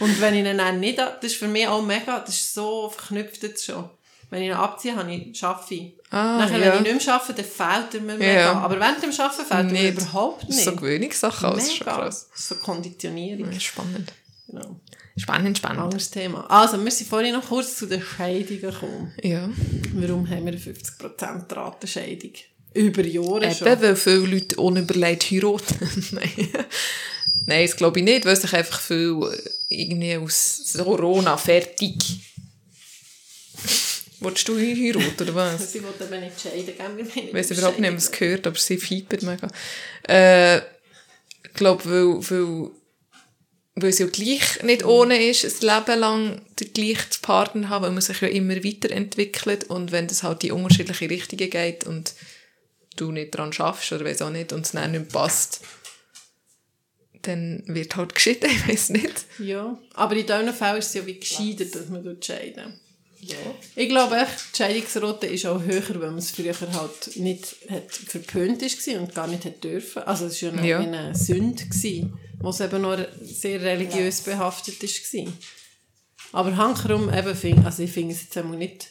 Speaker 2: und wenn ich ihn dann nicht, das ist für mich auch mega, das ist so verknüpft jetzt schon. Wenn ich ihn abziehe, habe ich, arbeite ich.
Speaker 1: Ah,
Speaker 2: Nachher,
Speaker 1: ja.
Speaker 2: wenn ich nicht mehr arbeite, dann fehlt er mir mega.
Speaker 1: Ja.
Speaker 2: Aber während dem Arbeiten fehlt er mir überhaupt nicht.
Speaker 1: So Gewöhnungssachen, das ist schon krass.
Speaker 2: So Konditionierung.
Speaker 1: Ja, Spannend.
Speaker 2: Genau.
Speaker 1: Spannend, spannend.
Speaker 2: Anderes Thema. Also, wir sind vorhin noch kurz zu den Scheidungen gekommen.
Speaker 1: Ja.
Speaker 2: Warum haben wir eine 50% Ratenscheidung? Über Jahre
Speaker 1: Eben,
Speaker 2: schon.
Speaker 1: weil viele Leute unüberlegt heiraten. *laughs* Nein. Nein, das glaube ich nicht, weil sich einfach viel äh, irgendwie aus Corona fertig. Wolltest du heiraten, oder was? *laughs*
Speaker 2: Sie wollten eben nicht scheiden, gell? Wir haben
Speaker 1: Ich weiß
Speaker 2: über
Speaker 1: überhaupt nicht, was es gehört, aber sie fiebert mega. Äh, ich glaube, weil, weil, weil es ja gleich nicht ohne ist, ein Leben lang den gleichen Partner haben, weil man sich ja immer weiterentwickelt und wenn das halt in unterschiedliche Richtungen geht und du nicht daran schaffst oder weiß auch nicht und es dann nicht passt, dann wird halt *laughs* geschieden, ich weiß nicht.
Speaker 2: Ja, aber in diesen Fällen ist es ja wie gescheiter, dass man dort scheiden. Ich glaube echt, die Scheidungsrate ist auch höher, weil man es früher halt nicht hat verpönt war und gar nicht hat dürfen. Also es war ja
Speaker 1: Ja.
Speaker 2: eine Sünde, gewesen, was eben noch sehr religiös behaftet war. Aber hankerum eben, find, also ich finde es jetzt einmal nicht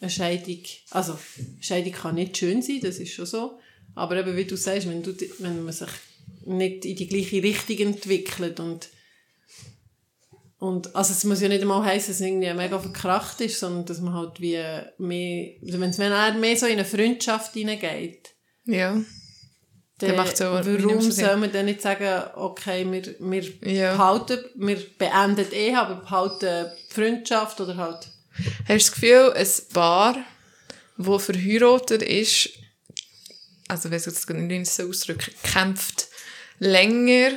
Speaker 2: eine Scheidung, also Scheidung kann nicht schön sein, das ist schon so, aber eben wie du sagst, wenn, du, wenn man sich nicht in die gleiche Richtung entwickelt und und, also es muss ja nicht einmal heißen, dass es irgendwie mega verkracht ist, sondern dass man halt wie mehr, also wenn es mehr, so in eine Freundschaft hineingeht,
Speaker 1: Ja.
Speaker 2: dann
Speaker 1: macht's auch
Speaker 2: warum soll man dann nicht sagen, okay, wir, wir
Speaker 1: Ja.
Speaker 2: behalten, wir beenden eh, aber behalten die Freundschaft oder halt,
Speaker 1: Hast du das Gefühl, ein Paar, das verheiratet ist, also wenn ich es jetzt nicht so ausdrücken, kämpft länger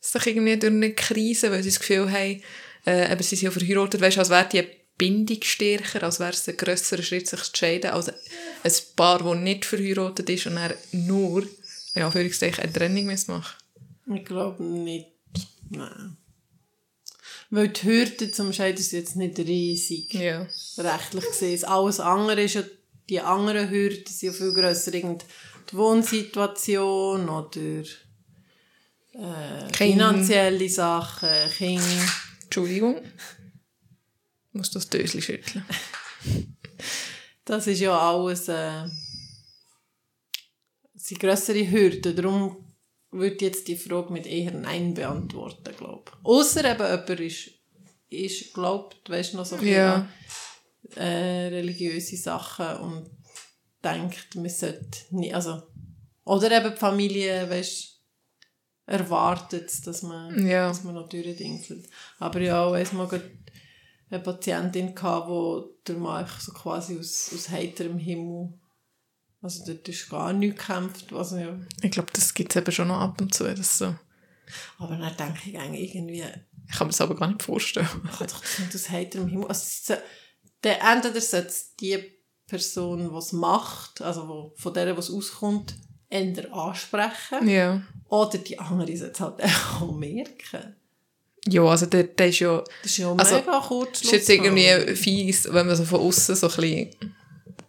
Speaker 1: sich irgendwie durch eine Krise, weil sie das Gefühl haben, äh, eben sie sind ja verheiratet, weißt du, als wäre die Bindung stärker, als wäre es ein grösserer Schritt, sich zu scheiden, als ein Paar, das nicht verheiratet ist und dann nur, ja, Anführungszeichen, eine Trennung machen
Speaker 2: ich glaube nicht, nein. Weil die Hürde zum Scheiden ist jetzt nicht riesig.
Speaker 1: Ja.
Speaker 2: rechtlich gesehen. Alles andere ist ja, die anderen Hürden sind ja viel grösser. Irgend die Wohnsituation oder äh, finanzielle Sachen, Kinder.
Speaker 1: Entschuldigung. Ich muss das Döschen schütteln. *laughs*
Speaker 2: Das ist ja alles äh, sind grössere Hürden. Darum würde ich jetzt die Frage mit eher Nein beantworten, glaube ich. Ausser eben jemand ist, ist glaubt, weißt du, noch so viel
Speaker 1: Ja.
Speaker 2: äh, religiöse Sachen und denkt, man sollte nicht, also, oder eben die Familie, weißt erwartet, dass man,
Speaker 1: Ja.
Speaker 2: dass man noch durchdingselt. Aber ja, auch einmal eine Patientin gehabt, wo der Mann so quasi aus, aus heiterem Himmel, also dort ist gar nichts gekämpft, was ja,
Speaker 1: Ich glaube, das gibt es eben schon noch ab und zu. Das so.
Speaker 2: aber dann denke ich eigentlich irgendwie,
Speaker 1: Ich kann mir das aber gar nicht vorstellen.
Speaker 2: man kann doch nicht aus heiterem Himmel, also es so- der, entweder sollte es die Person, die es macht, also wo, von der, was auskommt, eher ansprechen,
Speaker 1: Ja.
Speaker 2: Oder die andere es halt *laughs* auch merken.
Speaker 1: Ja, also der, der ist ja,
Speaker 2: Das ist ja
Speaker 1: Also,
Speaker 2: mega kurz.
Speaker 1: ist jetzt irgendwie fies, wenn man so von außen so ein bisschen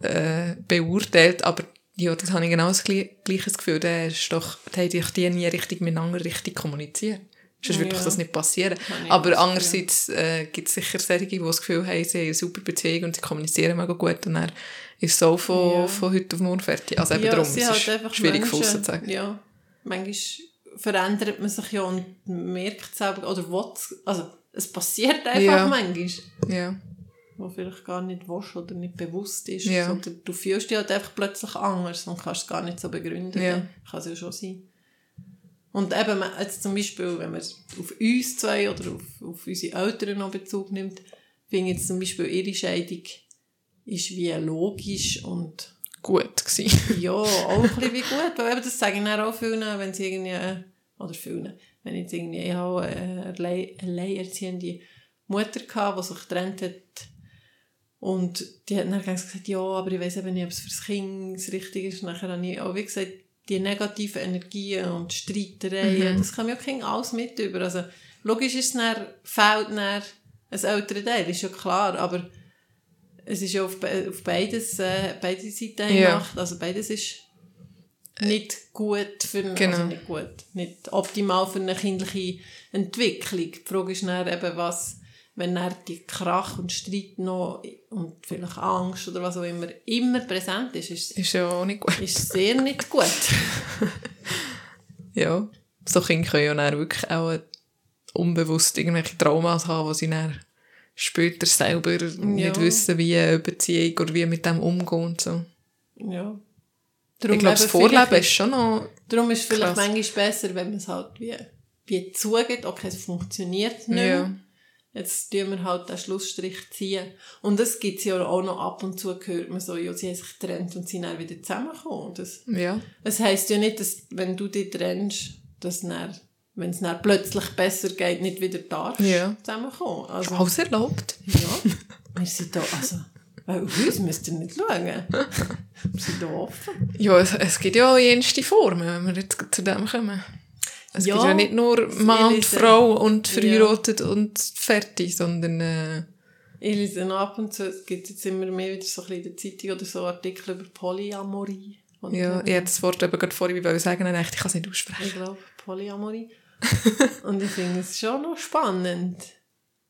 Speaker 1: äh, beurteilt, aber ja, das habe ich genau das gleiche Gefühl. Der ist doch, der hat doch die nie richtig miteinander richtig kommuniziert. Sonst würde
Speaker 2: Ja.
Speaker 1: doch das nicht passieren. Aber
Speaker 2: das
Speaker 1: andererseits äh, gibt es sicher solche, die das Gefühl haben, sie haben eine super Beziehung und sie kommunizieren mega gut und dann ist so von,
Speaker 2: Ja.
Speaker 1: von heute auf morgen fertig. Also eben
Speaker 2: ja,
Speaker 1: darum, es
Speaker 2: halt
Speaker 1: ist
Speaker 2: einfach
Speaker 1: schwierig
Speaker 2: Menschen,
Speaker 1: von zu sagen.
Speaker 2: Ja, manchmal verändert man sich ja und merkt es selber, oder will's, also es passiert einfach
Speaker 1: Ja.
Speaker 2: manchmal,
Speaker 1: Ja.
Speaker 2: wo vielleicht gar nicht willst oder nicht bewusst ist,
Speaker 1: Ja.
Speaker 2: sondern du fühlst dich halt einfach plötzlich anders und kannst es gar nicht so begründen.
Speaker 1: Ja.
Speaker 2: Kann es ja schon sein. Und eben, jetzt zum Beispiel, wenn man auf uns zwei oder auf, auf unsere Eltern noch Bezug nimmt, finde ich jetzt zum Beispiel ihre Scheidung ist wie logisch und
Speaker 1: Gut gewesen. *laughs*
Speaker 2: ja, auch ein bisschen wie gut, weil eben das sagen dann auch vielen, wenn sie irgendwie, oder vielen, wenn ich irgendwie, ich habe eine allein- alleinerziehende Mutter gehabt, die sich getrennt hat und die hat dann gesagt, ja, aber ich weiß eben nicht, ob es für das Kind das Richtige ist. Nachher habe ich auch wie gesagt, die negativen Energien und Streitereien, das kann ja Kind alles mit über. Also, logisch ist es dann, fehlt dann ein älterer Teil, ist ja klar, aber es ist ja auf, auf beides, äh, beide Seiten
Speaker 1: Ja.
Speaker 2: gemacht. Also beides ist nicht gut für eine,
Speaker 1: Genau.
Speaker 2: also nicht gut, nicht optimal für eine kindliche Entwicklung. Die Frage ist dann eben, was, wenn dann die Krach und Streit noch und vielleicht Angst oder was auch immer immer präsent ist, ist,
Speaker 1: Ist ja auch nicht gut.
Speaker 2: ist sehr nicht gut. *laughs*
Speaker 1: Ja. So Kinder können ja dann wirklich auch unbewusst irgendwelche Traumas haben, die sie dann später selber nicht wissen, wie eine Beziehung oder wie mit dem umgehen und so.
Speaker 2: ja.
Speaker 1: ich glaube, das
Speaker 2: eben
Speaker 1: Vorleben ist schon noch...
Speaker 2: Darum ist es vielleicht
Speaker 1: Krass.
Speaker 2: manchmal besser, wenn man es halt wie, wie zugeht, okay, es funktioniert nicht
Speaker 1: Ja.
Speaker 2: Jetzt tun wir halt den Schlussstrich ziehen. Und das gibt es ja auch noch ab und zu, hört man so, ja, sie haben sich getrennt und sind dann wieder zusammengekommen. Das,
Speaker 1: Ja.
Speaker 2: das heisst ja nicht, dass, wenn du dich trennst, dass dann, wenn es dann plötzlich besser geht, nicht wieder darfst
Speaker 1: Ja.
Speaker 2: zusammenkommen. Also,
Speaker 1: Alles erlaubt.
Speaker 2: ja, wir sind da, also, bei uns müsst ihr nicht schauen. Wir sind da offen.
Speaker 1: Ja, es, es gibt ja auch jenste Formen, wenn wir jetzt zu dem kommen. Es
Speaker 2: Ja,
Speaker 1: gibt ja nicht nur Mann und. Frau und verheiratet und fertig, sondern äh,
Speaker 2: Ich lese ab und zu, es gibt jetzt immer mehr wieder so ein bisschen in der Zeitung oder so Artikel über Polyamorie. Und
Speaker 1: ja, ich hätte das Wort eben gerade vorhin wollen sagen, ich, ich kann es nicht
Speaker 2: Ich
Speaker 1: aussprechen.
Speaker 2: glaube, Polyamorie. *laughs* und ich finde es schon noch spannend.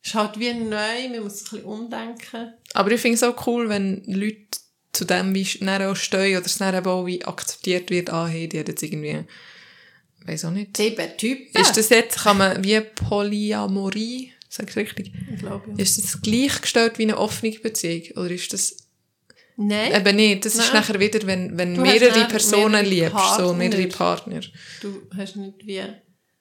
Speaker 2: Es ist halt wie neu, man muss sich ein bisschen umdenken.
Speaker 1: Aber ich finde es auch cool, wenn Leute zu dem wie dann auch stehen oder es dann eben auch wie akzeptiert wird, ah, hey, die hat jetzt irgendwie, weiß auch nicht.
Speaker 2: Sieben Typen.
Speaker 1: Ist das jetzt, kann man wie Polyamorie Sag ich richtig?
Speaker 2: Ich glaube, ja.
Speaker 1: Ist das gleichgestellt wie eine offene Beziehung? Oder ist das
Speaker 2: Nein,
Speaker 1: eben nicht? Das ist
Speaker 2: Nein.
Speaker 1: nachher wieder, wenn, wenn
Speaker 2: Du
Speaker 1: mehrere Personen
Speaker 2: mehrere
Speaker 1: liebst, so
Speaker 2: Partner.
Speaker 1: mehrere Partner.
Speaker 2: du hast nicht wie...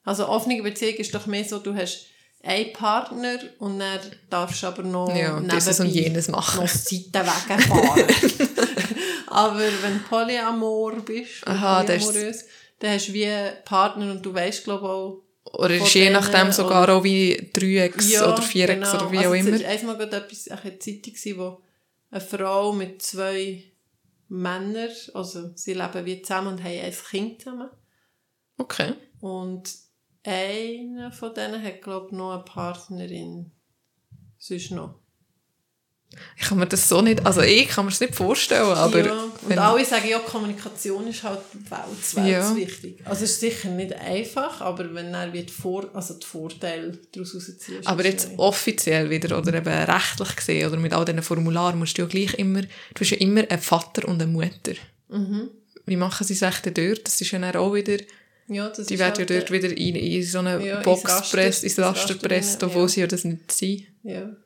Speaker 2: Also offene Beziehung ist doch mehr so, du hast einen Partner und dann darfst du aber noch
Speaker 1: Ja, dieses und jenes machen.
Speaker 2: noch Seitenwege fahren. *laughs* aber wenn du Polyamor bist,
Speaker 1: Aha,
Speaker 2: polyamorös, dann hast du wie einen Partner und du weißt glaube ich auch,
Speaker 1: Oder ist je nachdem sogar auch wie 3x oder 4x
Speaker 2: genau.
Speaker 1: oder wie
Speaker 2: also
Speaker 1: auch
Speaker 2: Es
Speaker 1: immer.
Speaker 2: war einmal gerade etwas, eine Zeitung, wo eine Frau mit zwei Männern, also sie leben wie zusammen und haben ein Kind zusammen.
Speaker 1: Okay.
Speaker 2: Und einer von denen hat, glaube ich, noch eine Partnerin. Sonst noch.
Speaker 1: Ich kann mir das so nicht, also ich kann mir das nicht vorstellen, aber
Speaker 2: ja, und alle sagen ja, Kommunikation ist halt welt,
Speaker 1: Ja.
Speaker 2: wichtig. Also es ist sicher nicht einfach, aber wenn er wird vor, also die Vorteile daraus rausziehen. ist
Speaker 1: aber jetzt
Speaker 2: schön.
Speaker 1: offiziell wieder oder eben rechtlich gesehen oder mit all diesen Formularen musst du ja gleich immer, du hast ja immer einen Vater und eine Mutter.
Speaker 2: Mhm.
Speaker 1: Wie machen sie es echt dort? Das ist ja dann auch wieder,
Speaker 2: ja,
Speaker 1: die werden ja
Speaker 2: halt,
Speaker 1: dort
Speaker 2: äh,
Speaker 1: wieder in, in so eine
Speaker 2: Ja,
Speaker 1: Box gepresst, ins Raster gepresst, obwohl
Speaker 2: ja.
Speaker 1: sie ja das nicht sind.
Speaker 2: Ja.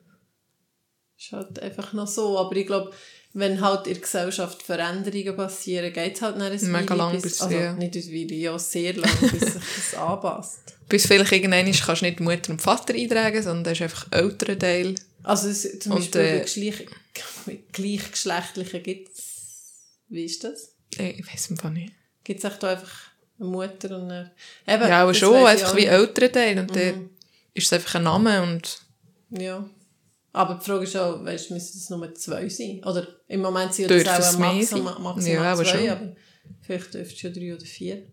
Speaker 2: Ist halt einfach noch so. Aber ich glaube, wenn halt in der Gesellschaft Veränderungen passieren, geht es halt nach ein
Speaker 1: Mega lang,
Speaker 2: bis,
Speaker 1: bis-
Speaker 2: also
Speaker 1: ja.
Speaker 2: nicht ein Weile, ja sehr lang, bis *laughs* sich das anpasst.
Speaker 1: Bis vielleicht irgendwann ist, kannst du nicht Mutter und Vater eintragen, sondern das ist einfach ein älterer Teil.
Speaker 2: Also es, zum
Speaker 1: Und,
Speaker 2: Beispiel
Speaker 1: äh,
Speaker 2: bei Gleichgeschlechtlichen gibt es, wie ist das?
Speaker 1: Ich ich weiss einfach nicht.
Speaker 2: Gibt es da einfach eine Mutter und eine... Eben,
Speaker 1: Ja, aber schon, einfach wie
Speaker 2: nicht.
Speaker 1: älterer Teil. Und
Speaker 2: Mhm.
Speaker 1: dann ist es einfach ein Name und
Speaker 2: Ja. Aber die Frage ist auch, weißt, müssen es nur zwei sein? Oder im Moment sind
Speaker 1: es
Speaker 2: auch maximal, maximal
Speaker 1: Ja, aber
Speaker 2: zwei,
Speaker 1: schon.
Speaker 2: aber vielleicht dürfte es ja drei oder vier.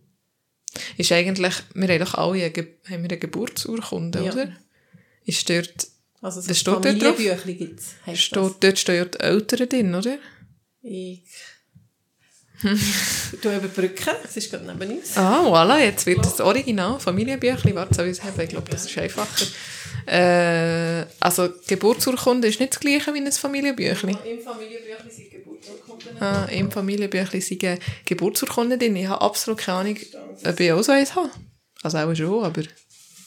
Speaker 1: ist eigentlich, wir haben doch alle eine, haben wir eine Geburtsurkunde,
Speaker 2: Ja.
Speaker 1: oder? Ist dort,
Speaker 2: Also so
Speaker 1: Das steht dort drauf?
Speaker 2: Familienbüchlein gibt es.
Speaker 1: steht, dort stehen ja die Eltern drin, oder?
Speaker 2: Ich du überbrücken, es ist gerade neben uns.
Speaker 1: Ah, voilà, jetzt wird das Original Familienbüchlein, warte, soll ich es haben? Ich glaube, das ist einfacher. Äh, also, Geburtsurkunde ist nicht das gleiche wie ein Familienbüchlein.
Speaker 2: Im Familienbüchlein sind Geburtsurkunden.
Speaker 1: Ah, Im Familienbüchlein sind Geburtsurkunden drin. Ich habe absolut keine Ahnung, ob ich auch so eins habe. Also auch schon, aber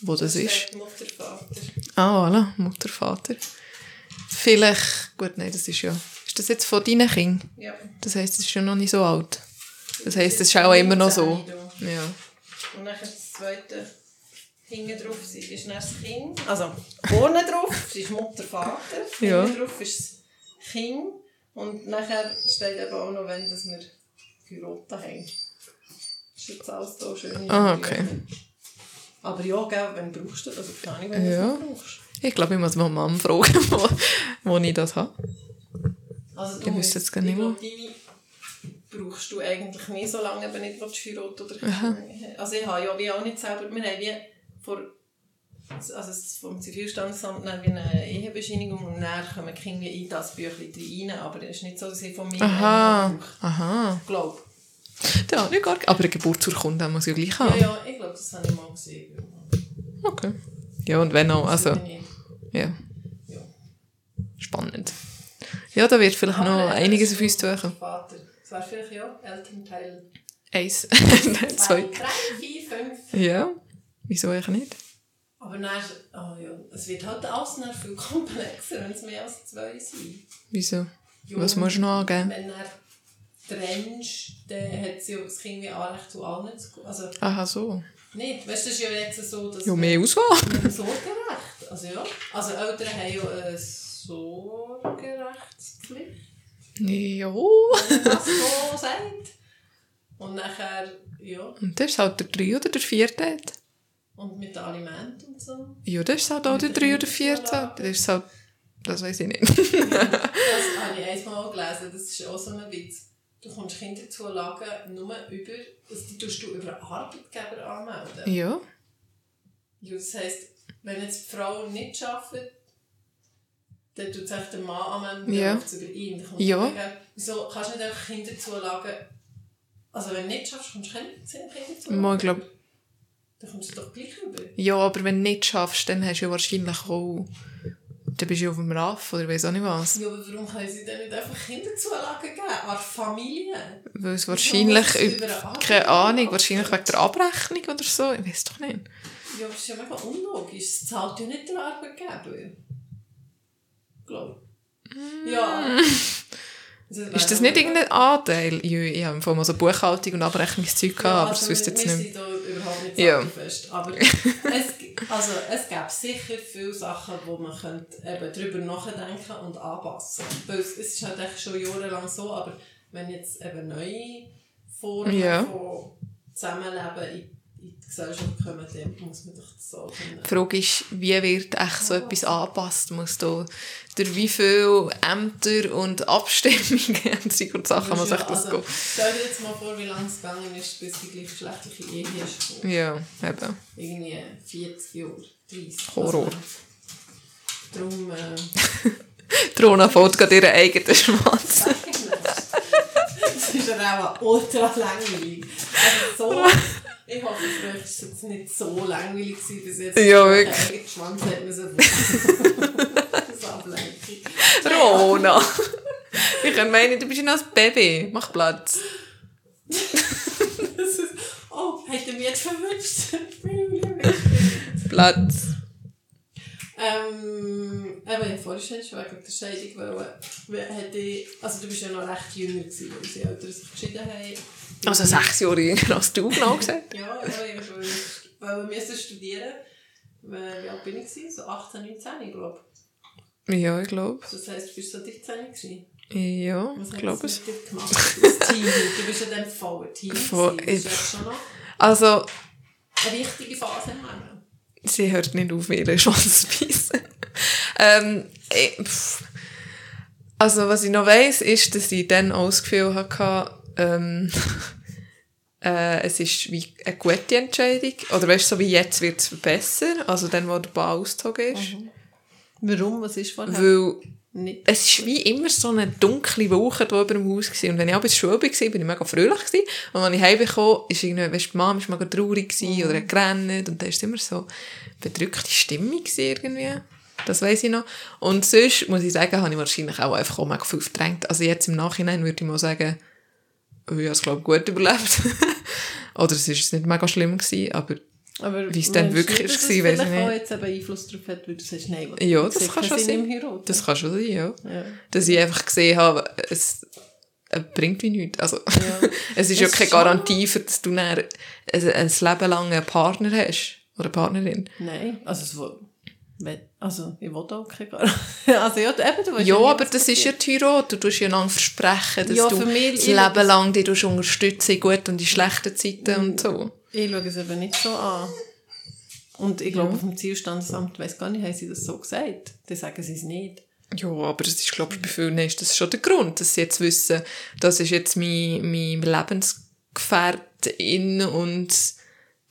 Speaker 1: wo das ist.
Speaker 2: steht Mutter, Vater.
Speaker 1: Ah, voilà, Mutter, Vater. Vielleicht, gut, nein, das ist ja... Ist das jetzt von deinen Kindern?
Speaker 2: Ja.
Speaker 1: Das heisst, es ist ja noch nicht so alt. Das heisst, es ist auch immer noch so. Ja.
Speaker 2: Und dann das zweite hinten drauf ist dann das Kind. Also vorne drauf ist Mutter, Vater.
Speaker 1: Ja.
Speaker 2: Hinten drauf ist das Kind. Und nachher steht eben auch noch, wenn dass wir geheiratet haben. Das ist jetzt alles da schön.
Speaker 1: Ah, okay.
Speaker 2: Aber ja, gell, wenn brauchst du das? Also keine Ahnung, wenn du
Speaker 1: Ja.
Speaker 2: das brauchst.
Speaker 1: Ich glaube, ich muss mal Mom fragen, *laughs* wo, wo ich das habe.
Speaker 2: Also
Speaker 1: Ich wüsste jetzt gar nicht,
Speaker 2: deine brauchst du eigentlich mehr so lange, wenn nicht heiraten oder Kinder. Also ich habe ja wie auch nicht selber, wir haben wie vor, also vom Zivilstandsamt dann wie eine Ehebescheinigung und dann kommen die Kinder in das Büchlein rein, aber es ist nicht so, dass ich von mir
Speaker 1: Aha,
Speaker 2: brauche.
Speaker 1: aha.
Speaker 2: Glaube.
Speaker 1: Ja, nicht gar Aber eine Geburtsurkunde muss ich ja gleich
Speaker 2: Ja,
Speaker 1: haben.
Speaker 2: ja, ich glaube, das habe ich mal gesehen.
Speaker 1: Okay. Ja, und wenn auch, also, ja,
Speaker 2: Ja.
Speaker 1: spannend. Ja, da wird vielleicht noch
Speaker 2: Aber, äh,
Speaker 1: einiges auf uns zukommen.
Speaker 2: Vater. Das wäre vielleicht ja Elternteil
Speaker 1: Eins,
Speaker 2: 2,
Speaker 1: zwei.
Speaker 2: 3, 4, 5.
Speaker 1: Ja, wieso eigentlich nicht?
Speaker 2: Aber dann, oh ja, es wird halt alles dann viel komplexer, wenn es mehr als zwei sind.
Speaker 1: Wieso?
Speaker 2: Ja,
Speaker 1: Was musst du noch angeben?
Speaker 2: Wenn er trennst, dann hat sie das Kind wie Anrecht zu allen zu gehen. Also
Speaker 1: Aha, so.
Speaker 2: nicht, weißt du, das ist ja jetzt so, dass
Speaker 1: Ja, mehr Auswahl.
Speaker 2: Sorgerecht, also ja, also Eltern haben ja eine Sorgerechtspflicht,
Speaker 1: Ja.
Speaker 2: das so *laughs* sagt. Und nachher, ja,
Speaker 1: Und das ist halt der drei oder der vierte.
Speaker 2: und mit Aliment und so.
Speaker 1: Ja, das ist halt auch der drei
Speaker 2: der
Speaker 1: oder vierte. Das ist halt, das weiß ich nicht.
Speaker 2: Das *laughs* habe ich einmal gelesen, das ist auch so ein Witz. Du kommst Kinderzulagen nur über, also die tust du über einen Arbeitgeber anmelden.
Speaker 1: ja.
Speaker 2: Ja, das heisst, wenn jetzt die Frau nicht arbeitet, dann tut sich der Mann
Speaker 1: Ja.
Speaker 2: dann läuft es über ihn. Dann
Speaker 1: Ja.
Speaker 2: Wieso kannst du nicht einfach Kinderzulagen... Also wenn du nicht schaffst, kommst du keine Kinderzulagen.
Speaker 1: Mal, glaub,
Speaker 2: Dann kommst du doch gleich über.
Speaker 1: ja, aber wenn du nicht schaffst, dann hast du ja wahrscheinlich auch... Dann bist du ja auf dem RAF oder weiss auch nicht was.
Speaker 2: Ja, aber warum können sie denn nicht einfach Kinderzulagen geben? An Familie?
Speaker 1: Weil es wahrscheinlich... Keine Ahnung, wahrscheinlich wegen der Abrechnung oder so. Ich weiß doch nicht.
Speaker 2: Ja, aber das ist ja mega unlogisch. Es zahlt ja nicht der Arbeitgeber. Glaube Ja. *laughs*
Speaker 1: Ist das nicht irgendein Anteil? Ja, ich habe im mal so Buchhaltung und Abrechnungszeug gehabt, aber das wüsste ich jetzt nicht.
Speaker 2: Überhaupt nicht
Speaker 1: Ja.
Speaker 2: fest. Aber *laughs* es, also, es gäbe sicher viele Sachen, wo man könnte eben darüber nachdenken und anpassen Weil es, es ist halt echt schon jahrelang so, aber wenn jetzt eben neue Formen
Speaker 1: Ja.
Speaker 2: von Zusammenleben in die Gesellschaft kommen, dann muss man doch das so können.
Speaker 1: Die Frage ist, wie wird echt so etwas angepasst? Muss da durch wie viele Ämter und Abstimmungen und *laughs* solche Sachen muss
Speaker 2: ja,
Speaker 1: ich das
Speaker 2: also,
Speaker 1: gehen?
Speaker 2: Stell dir jetzt mal vor, wie lange es gegangen ist, bis die gleichgeschlechtliche Ehe ist. gekommen.
Speaker 1: Ja, eben.
Speaker 2: Irgendwie 40 Jahre, 30.
Speaker 1: Horror.
Speaker 2: Also, darum... Äh, *laughs*
Speaker 1: Trona fällt gerade ihren eigenen Schwanz.
Speaker 2: Das ist ja auch ultra langweilig. Also so, *laughs* ich hoffe, für euch war es jetzt nicht so langweilig gewesen, bis jetzt.
Speaker 1: Ja, wirklich.
Speaker 2: eigene Schwanz hat müssen *laughs* Das ist Ablenkung.
Speaker 1: Rona! Ich kann meinen, du bist ja noch ein Baby. Mach Platz.
Speaker 2: Das ist, oh, er mich jetzt verwünscht?
Speaker 1: Platz.
Speaker 2: ähm, eben, ich vorhin schon wegen der Scheidung. Wie- Hätte ich, also du bist ja noch recht jünger gewesen, als unsere Eltern sich geschieden haben.
Speaker 1: Also sechs Jahre jünger als du, genau gesagt.
Speaker 2: Ja, ja, ich wollte wollte müssen studieren. Wie alt bin ich? So 18, 19, glaube ich.
Speaker 1: Ja, ich glaube.
Speaker 2: Das heisst, du bist so 13 gewesen.
Speaker 1: Ja,
Speaker 2: Was
Speaker 1: ich glaube es.
Speaker 2: mit dir gemacht? Das Team. Du bist ja dann voll Team.
Speaker 1: Voll-.
Speaker 2: Das ist ja schon noch
Speaker 1: Also,
Speaker 2: eine wichtige Phase im Leben.
Speaker 1: sie hört nicht auf, ihre Chance zu beißen. ähm, ich, also, was ich noch weiss, ist, dass ich dann auch das Gefühl hatte, ähm, *laughs* äh, es ist wie eine gute Entscheidung. Oder weißt du, so wie jetzt wird es besser. Also dann, wo der Ball ausgezogen ist.
Speaker 2: Warum? Was ist vorher?
Speaker 1: Weil
Speaker 2: Nicht.
Speaker 1: es war wie immer so eine dunkle Woche da über dem Haus. Gewesen. Und wenn ich ab zur Schule war, bin ich mega fröhlich. Gewesen. Und wenn ich heimgekommen bin, ist irgendwie, weißt, die Mama war mega traurig gewesen, oder hat gerannt. Und da war es immer so bedrückte Stimmung gewesen irgendwie. Das weiss ich noch. Und sonst, muss ich sagen, habe ich wahrscheinlich auch einfach auch mega viel verdrängt. Also jetzt im Nachhinein würde ich mal sagen, habe es, glaube ich, gut überlebt. *laughs* oder es war nicht mega schlimm gewesen, aber
Speaker 2: Aber
Speaker 1: Wie es dann wirklich
Speaker 2: nicht, es
Speaker 1: weiss ich nicht.
Speaker 2: auch jetzt eben Einfluss darauf hat, weil du sagst, nein,
Speaker 1: Ja,
Speaker 2: ich
Speaker 1: das kann schon sein.
Speaker 2: Heiraten.
Speaker 1: das kann schon sein, ja.
Speaker 2: Ja.
Speaker 1: Dass ich einfach gesehen habe, es äh, bringt wie nichts. Also,
Speaker 2: Ja. *laughs*
Speaker 1: es ist ja
Speaker 2: Das
Speaker 1: keine
Speaker 2: ist
Speaker 1: Garantie, für, dass du dann ein, ein Leben lang einen Partner hast. Oder eine Partnerin.
Speaker 2: Nein, also es wenn- also ich will auch keine Gar- *laughs* Also ja, eben, du
Speaker 1: Ja,
Speaker 2: nie,
Speaker 1: aber das ist ja Heirat. Du tust ja einander versprechen, dass
Speaker 2: Ja,
Speaker 1: du
Speaker 2: für mich-
Speaker 1: das Leben lang dich tust unterstützen in guten und in schlechten Zeiten und so.
Speaker 2: Ich schaue es eben nicht so an. Und ich glaube, auf dem Zielstandesamt, weiss gar nicht, haben sie das so gesagt. Dann sagen sie es nicht.
Speaker 1: Ja, aber das ist, glaube ich, bei vielen ist das schon der Grund, dass sie jetzt wissen, das ist jetzt mein, mein Lebensgefährtin und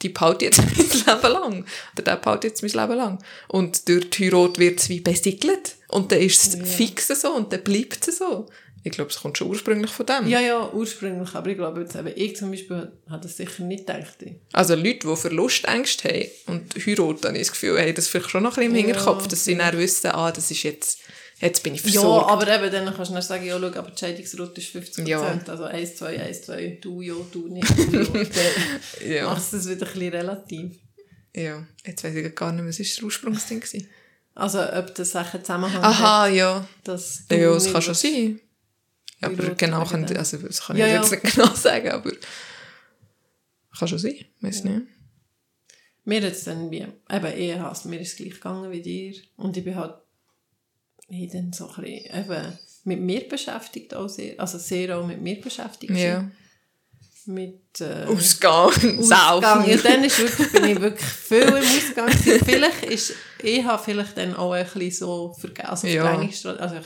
Speaker 1: die behalte jetzt *laughs* mein Leben lang. Oder der behalte jetzt mein Leben lang. Und durch die Heirat wird es wie besiegelt. Und dann ist es fix so und dann bleibt es so. Ich glaube, es kommt schon ursprünglich von dem.
Speaker 2: Ja, ja, ursprünglich. Aber ich glaube, jetzt eben, ich zum Beispiel habe das sicher nicht gedacht.
Speaker 1: Also Leute, die Verlustängste haben und heiraten, habe ich das Gefühl, haben das vielleicht schon noch ein bisschen im
Speaker 2: Ja.
Speaker 1: Hinterkopf, dass sie dann wissen, ah, das ist jetzt, jetzt bin ich
Speaker 2: Ja,
Speaker 1: versorgt.
Speaker 2: aber eben, dann kannst du dann sagen, ja, schau, aber die Scheidungsrate ist 50%.
Speaker 1: Ja.
Speaker 2: Also 1, 2, 1, 2, du, ja, du, nicht, du, ja. *laughs*
Speaker 1: Ja.
Speaker 2: machst du das wieder ein bisschen relativ.
Speaker 1: Ja, jetzt weiß ich gar nicht mehr, was war das Ursprungsding? gewesen?
Speaker 2: Also, ob das Sachen Zusammenhang hat,
Speaker 1: Aha, ja.
Speaker 2: dass
Speaker 1: Ja, das
Speaker 2: nicht
Speaker 1: kann schon sein. Ja, aber genau, kann, also, das kann
Speaker 2: Ja,
Speaker 1: ich
Speaker 2: ja.
Speaker 1: jetzt nicht *laughs* genau sagen, aber kann schon sein, weiß nicht.
Speaker 2: Mir hat es dann wie, eben eher Hass, mir ist es gleich gegangen wie dir. Und ich bin halt ich dann so ein bisschen eben mit mir beschäftigt auch sehr, also sehr auch mit mir beschäftigt.
Speaker 1: Ja.
Speaker 2: Mit äh,
Speaker 1: Ausgang,
Speaker 2: Ausgang.
Speaker 1: Saufen.
Speaker 2: Ja, dann ist wirklich, bin ich wirklich viel im Ausgang. gewesen. vielleicht ist, ich habe vielleicht dann auch ein bisschen so vergessen, also
Speaker 1: Ja.
Speaker 2: Also ich, so
Speaker 1: Also,
Speaker 2: ein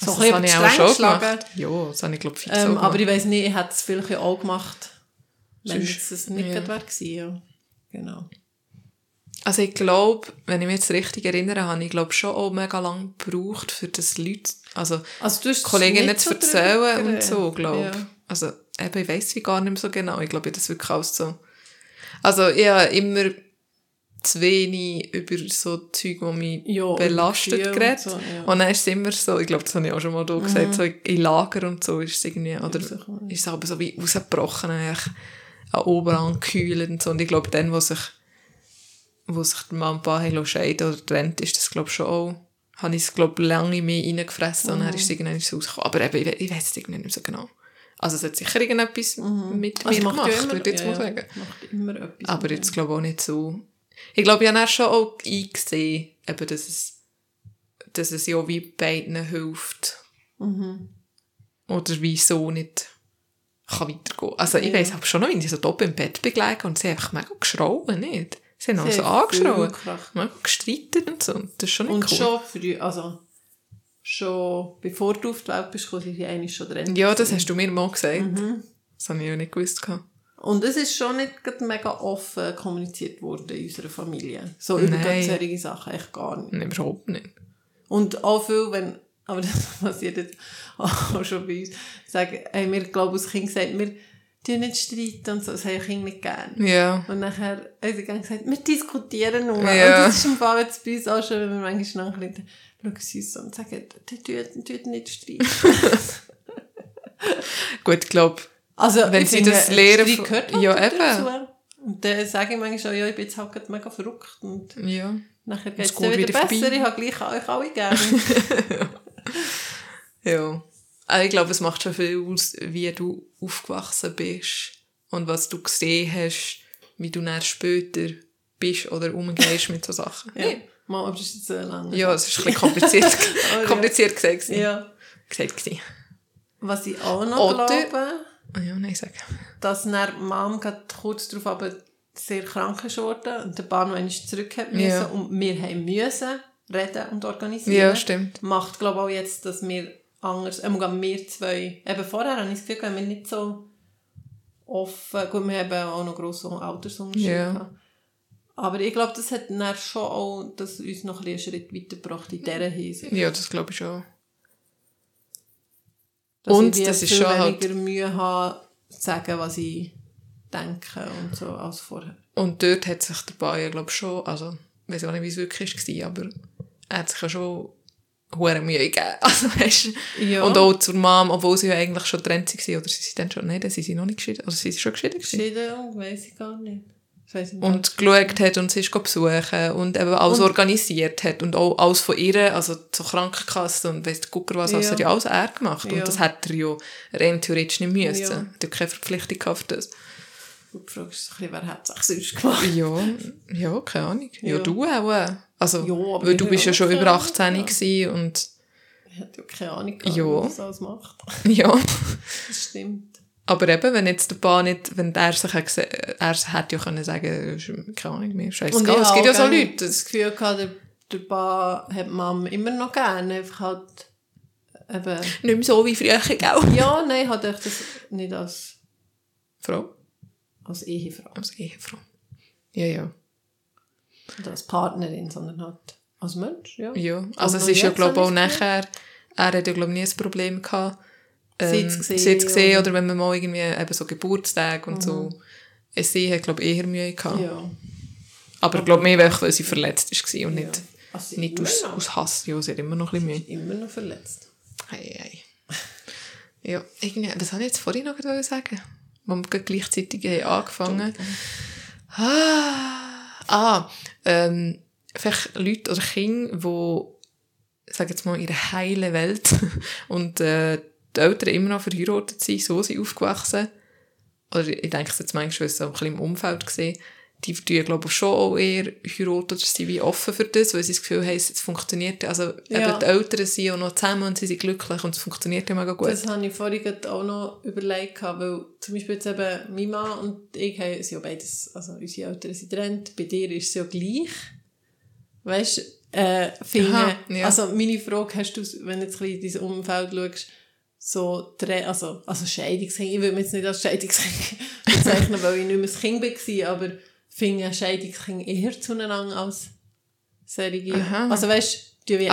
Speaker 1: das habe ich auch schon gemacht. Ja, das habe ich, glaube ich, fix
Speaker 2: Ähm, aber ich weiss nicht, ich hätte es vielleicht auch gemacht, wenn das nicht
Speaker 1: ja.
Speaker 2: gerade wäre ja. Genau.
Speaker 1: Also ich glaube, wenn ich mich jetzt richtig erinnere, habe ich glaube schon auch mega lange gebraucht, für das Leute, also
Speaker 2: Also
Speaker 1: Kolleginnen
Speaker 2: nicht
Speaker 1: zu erzählen und so, glaube
Speaker 2: Ja.
Speaker 1: Also eben, ich weiss wie gar nicht mehr so genau. Ich glaube, das wirklich alles so... Also ich habe immer zu wenig über so Zeug, die mich
Speaker 2: Ja,
Speaker 1: belastet,
Speaker 2: Gefühle und
Speaker 1: geredet.
Speaker 2: so, ja.
Speaker 1: Und dann ist es immer so, ich glaube, das habe ich auch schon mal da gesagt, so in Lager und so ist es irgendwie, oder ist es aber so wie rausgebrochen, eigentlich an oben angekühlt und so. Und ich glaube, dann, wo sich wo sich der Mann und Papa haben scheiden oder getrennt, ist das, glaube ich, schon auch, habe ich es, glaube ich, lange mehr reingefressen und dann ist es irgendwann so rausgekommen. Aber eben, ich, ich weiß es irgendwie nicht mehr so genau. Also es hat sicher irgendetwas mit
Speaker 2: Also
Speaker 1: mir
Speaker 2: macht
Speaker 1: gemacht,
Speaker 2: immer-
Speaker 1: würde ich jetzt
Speaker 2: ja,
Speaker 1: mal sagen.
Speaker 2: Macht immer etwas.
Speaker 1: Aber jetzt glaube ich auch nicht so. Ich glaube, ich habe dann schon auch eingesehen, eben, dass, es, dass es ja wie beiden hilft.
Speaker 2: Mhm.
Speaker 1: Oder wieso nicht kann weitergehen. Also ich
Speaker 2: Ja.
Speaker 1: weiss aber schon noch, wenn ich so doppelt im Bett begleitet und sie einfach mega geschrauen, nicht? Sie haben auch
Speaker 2: Sie
Speaker 1: so
Speaker 2: haben viel
Speaker 1: angeschrauen.
Speaker 2: gekracht.
Speaker 1: Mega gestritten und so. Und Das ist schon nicht
Speaker 2: Und
Speaker 1: cool.
Speaker 2: schon früh, also schon bevor du auf die Welt bist, sind sie eigentlich schon drin.
Speaker 1: Ja, das hast du mir mal gesagt.
Speaker 2: Mhm.
Speaker 1: Das habe ich ja nicht gewusst.
Speaker 2: Und es ist schon nicht mega offen kommuniziert worden in unserer Familie. So über ganz solche Sachen echt gar nicht.
Speaker 1: Nein, überhaupt nicht.
Speaker 2: Und auch viel, wenn, aber *laughs* das passiert jetzt auch schon bei uns, sagen, haben wir, glaube ich, als Kind gesagt, wir tun nicht streiten und so, das haben Kinder nicht gerne.
Speaker 1: Ja.
Speaker 2: Und nachher haben sie gesagt, wir diskutieren nur.
Speaker 1: Ja.
Speaker 2: Und das ist im Fall jetzt bei uns auch schon, wenn wir manchmal nachher schauen sie uns so und sagen, die tun, tun nicht streiten. *laughs*
Speaker 1: Gut, ich glaube,
Speaker 2: Also,
Speaker 1: Wenn
Speaker 2: ich
Speaker 1: sie das lehren
Speaker 2: gehört halt
Speaker 1: Ja,
Speaker 2: dazu. Und dann sage ich manchmal auch, ja, ich bin jetzt halt gerade mega verrückt und
Speaker 1: ja.
Speaker 2: nachher geht es wieder,
Speaker 1: wieder
Speaker 2: besser.
Speaker 1: vorbei.
Speaker 2: Ich habe gleich euch alle gerne. *laughs*
Speaker 1: Ja. Ich glaube, es macht schon viel aus, wie du aufgewachsen bist und was du gesehen hast, wie du dann später bist oder umgehst mit so Sachen. *laughs*
Speaker 2: ja. Mal, aber das ist jetzt so lange.
Speaker 1: Ja, es ist ein bisschen kompliziert, *laughs* *laughs*
Speaker 2: Oh,
Speaker 1: kompliziert gesagt.
Speaker 2: ja.
Speaker 1: Gesagt gewesen.
Speaker 2: Was ich auch noch
Speaker 1: Oder-
Speaker 2: glaube,
Speaker 1: Ah ja, nein, sag.
Speaker 2: dass dann Mom gerade kurz darauf aber sehr krank ist worden und der Bahn noch zurück hat müssen
Speaker 1: Ja.
Speaker 2: und wir haben müssen reden und organisieren.
Speaker 1: Ja, stimmt.
Speaker 2: Macht, glaube ich, auch jetzt, dass wir anders, äh, wir zwei, eben vorher habe ich das Gefühl, gehabt, wir nicht so offen, gut, wir haben auch noch grosse Altersunterschiede
Speaker 1: Ja.
Speaker 2: gehabt. Aber ich glaube, das hat dann schon auch, dass uns noch ein einen Schritt weitergebracht in dieser Hinsicht.
Speaker 1: Ja, das glaube ich schon.
Speaker 2: Dass
Speaker 1: Und
Speaker 2: ich
Speaker 1: das ist schon halt-
Speaker 2: weniger Mühe habe, zu sagen, was ich denke und so, als vorher.
Speaker 1: Und dort hat sich der Bayer, glaube ich, schon, also, ich weiß auch nicht, wie es wirklich war, aber er hat sich ja schon hure Mühe gegeben. *laughs* Also, weißt, du.
Speaker 2: Ja.
Speaker 1: Und auch zur Mom, obwohl sie ja eigentlich schon getrennt waren, oder sie sind dann schon, nein, dann sind sie noch nicht geschieden, oder sie sind schon geschieden.
Speaker 2: Geschieden, weiss ich gar nicht.
Speaker 1: Und geschaut hat und sie ist besuchen und eben alles organisiert hat und auch alles von ihr, also zur Krankenkasse und der Gucker was, alles
Speaker 2: Ja.
Speaker 1: hat ja alles er gemacht.
Speaker 2: Ja.
Speaker 1: Und das hat er ja rein theoretisch nicht müssen.
Speaker 2: Ja.
Speaker 1: Er hat ja keine Verpflichtung gehabt das.
Speaker 2: Du fragst dich, wer hat es sonst gemacht?
Speaker 1: Ja, ja, keine Ahnung. Ja,
Speaker 2: Ja.
Speaker 1: du auch. Also,
Speaker 2: Ja,
Speaker 1: weil du bist ja schon über
Speaker 2: Ahnung,
Speaker 1: 18
Speaker 2: ja.
Speaker 1: gewesen und
Speaker 2: Ich hätte ja keine Ahnung, gehabt,
Speaker 1: Ja.
Speaker 2: man das alles macht. *laughs*
Speaker 1: ja.
Speaker 2: Das stimmt.
Speaker 1: Aber eben, wenn jetzt der Paar nicht, wenn er sich gese- er hätte ja können sagen, keine Ahnung mehr, scheißegal. Es gibt ja so Leute.
Speaker 2: das Gefühl gehabt, der, der Ba hat Mom immer noch gerne. Einfach halt eben...
Speaker 1: nicht mehr so wie früher, gell?
Speaker 2: Ja, nein, hat ich das nicht als,
Speaker 1: Frau?
Speaker 2: als Ehefrau
Speaker 1: Als Ehefrau. Ja, ja.
Speaker 2: Oder als Partnerin, sondern halt als Mensch, ja.
Speaker 1: Ja, also es ist ja, glaube ich, auch nachher, er hat ja, glaube ich, nie ein Problem gehabt, ähm, sie zu sehen
Speaker 2: oder-
Speaker 1: oder wenn man mal irgendwie eben so Geburtstage und so, es sie hat, glaube ich, eher Mühe gehabt.
Speaker 2: Ja.
Speaker 1: Aber ich glaube mehr, weil sie verletzt war und nicht,
Speaker 2: Also sie
Speaker 1: nicht aus,
Speaker 2: noch.
Speaker 1: aus Hass. Ja, sie hat immer noch ein bisschen Mühe.
Speaker 2: Immer noch verletzt.
Speaker 1: Hey, hey. Ja, irgendwie, was habe ich jetzt vorhin noch gerade sagen? Wo wir gleichzeitig haben angefangen Ah, ah ähm, vielleicht Leute oder Kinder, die, sag jetzt mal, in der heilen Welt *laughs* und äh, die Eltern immer noch verheiratet sind, so sind aufgewachsen. Oder ich denke es jetzt manchmal, so ein bisschen im Umfeld gesehen, die tun, glaube ich, schon auch eher heiraten oder sind wie offen für das, weil sie das Gefühl haben, es funktioniert. Also
Speaker 2: Ja.
Speaker 1: eben die Eltern sind auch noch zusammen und sie sind glücklich und es funktioniert ja mega gut.
Speaker 2: Das habe ich vorhin auch noch überlegt, weil zum Beispiel jetzt eben meine Mann und ich haben, sind ja beides, also unsere Eltern sind getrennt, bei dir ist es ja gleich. Weißt du, äh, finde,
Speaker 1: Aha, ja.
Speaker 2: also meine Frage, hast du, wenn du jetzt ein bisschen in dein Umfeld schaust, so, also, also Scheidungskind, ich will mich jetzt nicht als Scheidungskind *laughs* bezeichnen, weil ich nicht mehr das Kind war, aber finde Scheidungskind eher zueinander als solche.
Speaker 1: Aha.
Speaker 2: Also weißt du, wie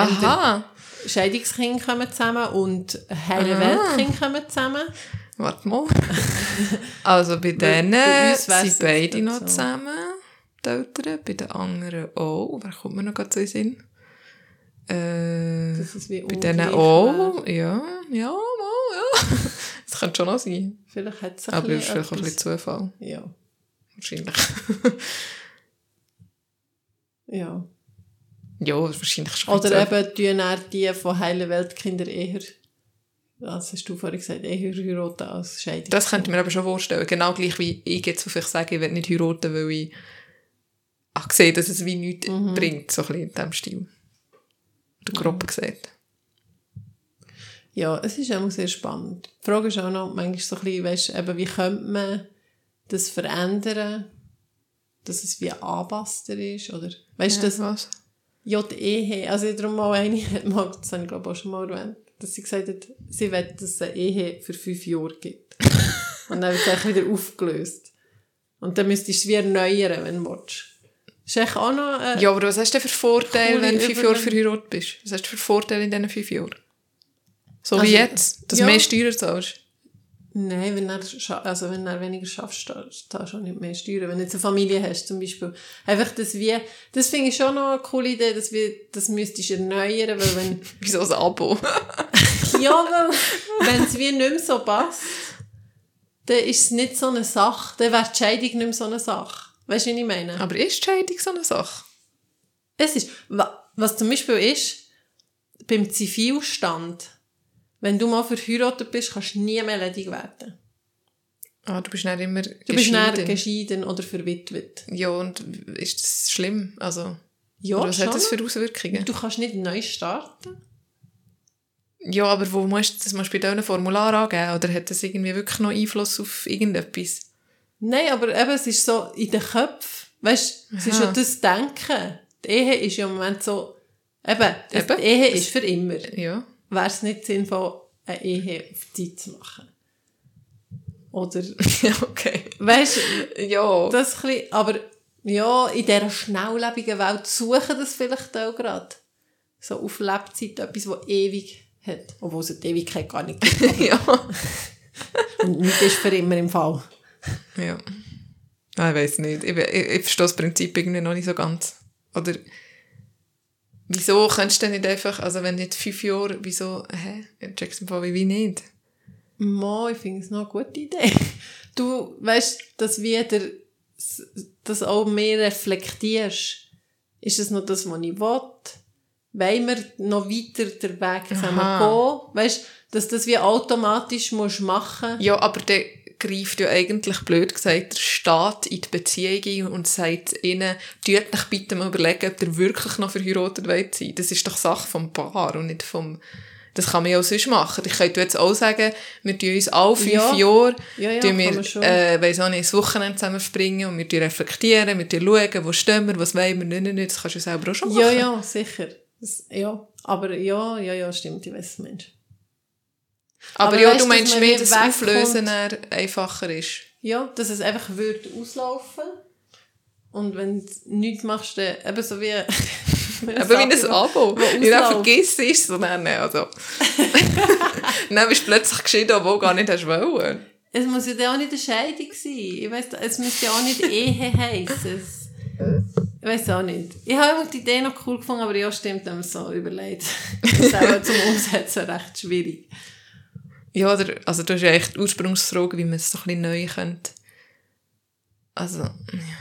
Speaker 2: Scheidungskinder kommen zusammen und heile. Weltkinder kommen zusammen.
Speaker 1: warte mal. *laughs* also bei denen
Speaker 2: bei
Speaker 1: sind beide noch
Speaker 2: so.
Speaker 1: zusammen, die Eltern, bei den anderen auch. Wer kommt mir noch gerade so in Sinn? Äh,
Speaker 2: Das ist wie
Speaker 1: bei denen auch, ja, ja, mal, ja. *laughs* Das könnte schon noch sein.
Speaker 2: Vielleicht hat es
Speaker 1: Aber das ist vielleicht auch ein bisschen. Zufall.
Speaker 2: Ja.
Speaker 1: Wahrscheinlich. *laughs*
Speaker 2: Ja.
Speaker 1: Ja, wahrscheinlich schon.
Speaker 2: Oder eben tun dann die von heilen Weltkinder eher, was hast du vorhin gesagt, eher heiraten als scheiden.
Speaker 1: Das könnte ich mir aber schon vorstellen. Genau gleich wie ich jetzt vielleicht sage, ich will nicht heiraten, weil ich ach, sehe, dass es wie nichts bringt, so ein bisschen in diesem Stil. Oder grob gesagt.
Speaker 2: Ja, es ist auch sehr spannend. Die Frage ist auch noch manchmal so ein bisschen, weißt, eben, wie könnte man das verändern, dass es wie anpasster ist, oder? Weißt du, das,
Speaker 1: was?
Speaker 2: ja, die Ehe, also darum mal eine, hat *laughs* mal, das habe ich glaube ich auch schon mal erwähnt, dass sie gesagt hat, sie will, dass es eine Ehe für fünf Jahre gibt. *laughs* Und dann wird es wieder aufgelöst. Und dann müsstest du es wie erneuern, wenn du willst. Ist auch noch, äh,
Speaker 1: Ja, aber was hast du für Vorteile, wenn du fünf Jahre verheiratet bist? Was hast du für Vorteile in diesen fünf Jahren? So
Speaker 2: Also,
Speaker 1: wie jetzt, dass
Speaker 2: ja.
Speaker 1: du mehr Steuern zahlst.
Speaker 2: Nein, wenn scha- also wenn du weniger schaffst, zahlst du auch nicht mehr Steuern. Wenn du jetzt eine Familie hast, zum Beispiel. Einfach das wie, das finde ich schon noch eine coole Idee, dass wir, das müsstest du erneuern, weil wenn, *laughs*
Speaker 1: Wieso ein Abo? *laughs*
Speaker 2: ja, weil, wenn es wie nicht mehr so passt, dann ist es nicht so eine Sache, dann wäre die Scheidung nicht mehr so eine Sache. Weißt du, was ich meine?
Speaker 1: aber ist die Scheidung so eine Sache?
Speaker 2: Es ist, wa- was zum Beispiel ist, beim Zivilstand, wenn du mal verheiratet bist, kannst du nie mehr ledig werden.
Speaker 1: Ah, du bist nicht immer
Speaker 2: Du bist dann
Speaker 1: geschieden.
Speaker 2: geschieden oder verwitwet.
Speaker 1: Ja, und ist das schlimm? Also,
Speaker 2: Ja,
Speaker 1: was hat das für Auswirkungen?
Speaker 2: Du kannst nicht neu starten.
Speaker 1: Ja, aber wo musst du das musst du bei diesem Formular angeben? Oder hat das irgendwie wirklich noch Einfluss auf irgendetwas?
Speaker 2: Nein, aber eben, es ist so in den Köpfen. Weißt du, es ist ja das Denken. Die Ehe ist ja im Moment so, eben, das-
Speaker 1: Eben.
Speaker 2: die Ehe ist für immer.
Speaker 1: Ja.
Speaker 2: Wäre es nicht sinnvoll, eine Ehe auf Zeit zu machen? Oder,
Speaker 1: ja, *laughs* okay.
Speaker 2: weißt du,
Speaker 1: Ja.
Speaker 2: das bisschen, aber ja, in dieser schnelllebigen Welt suchen das vielleicht auch gerade. So auf Lebzeit etwas, das ewig hat. Obwohl es die Ewigkeit gar nicht gibt. *laughs*
Speaker 1: ja.
Speaker 2: Und nichts ist für immer im Fall.
Speaker 1: Ja. Nein, ich weiß nicht. Ich, ich, ich verstehe das Prinzip irgendwie noch nicht so ganz. Oder wieso könntest du denn nicht einfach, also wenn nicht fünf Jahre, wieso, hä? Ich check's im Fall wie nicht.
Speaker 2: Mo, ich finde es noch eine gute Idee. Du weißt, dass wieder das auch mehr reflektierst. Ist es noch das, was ich will? Wollen wir noch weiter den Weg zusammen
Speaker 1: Aha.
Speaker 2: gehen? Weißt dass das wie automatisch musst machen
Speaker 1: Ja, aber der greift ja eigentlich, blöd gesagt, der Staat in die Beziehung ein und sagt ihnen, tut euch bitte mal überlegen, ob ihr wirklich noch verheiratet wollt sein. Das ist doch Sache vom Paar und nicht vom... Das kann man ja auch sonst machen. Ich könnte jetzt auch sagen, wir tun uns alle fünf
Speaker 2: Ja.
Speaker 1: Jahre,
Speaker 2: Ja, ja,
Speaker 1: tun wir, äh, weiss auch nicht, das Wochenende zusammen verbringen und wir tun reflektieren, wir tun schauen, wo stehen wir, was wollen wir, nicht, nicht, nicht. Das kannst du selber auch schon machen.
Speaker 2: Ja, ja, sicher. Das, ja, aber ja, ja, ja, stimmt, ich weiß, du meinst.
Speaker 1: Aber,
Speaker 2: Aber
Speaker 1: ja,
Speaker 2: weißt
Speaker 1: du
Speaker 2: du,
Speaker 1: meinst mehr, dass
Speaker 2: wegkommt-
Speaker 1: Auflösen dann einfacher ist.
Speaker 2: Ja, dass es einfach würde auslaufen. Und wenn du nichts machst, dann eben so wie... *laughs*
Speaker 1: Aber wie ein Abo. dann
Speaker 2: ausläuft.
Speaker 1: vergisst es so nennen. Also. *laughs* dann bist du plötzlich geschieden, obwohl du gar nicht hast wollen.
Speaker 2: Es muss ja dann auch nicht eine Scheidung sein. Ich weiss, es müsste ja auch nicht Ehe heissen. Es- Ich weiß auch nicht. Ich habe immer die Idee noch cool gefunden, aber ja, stimmt, wenn man es so überlegt. *laughs* Das ist auch zum Umsetzen recht schwierig.
Speaker 1: Ja, oder, also du hast ja echt die Ursprungsfrage, wie man es so ein bisschen neu könnte. Also,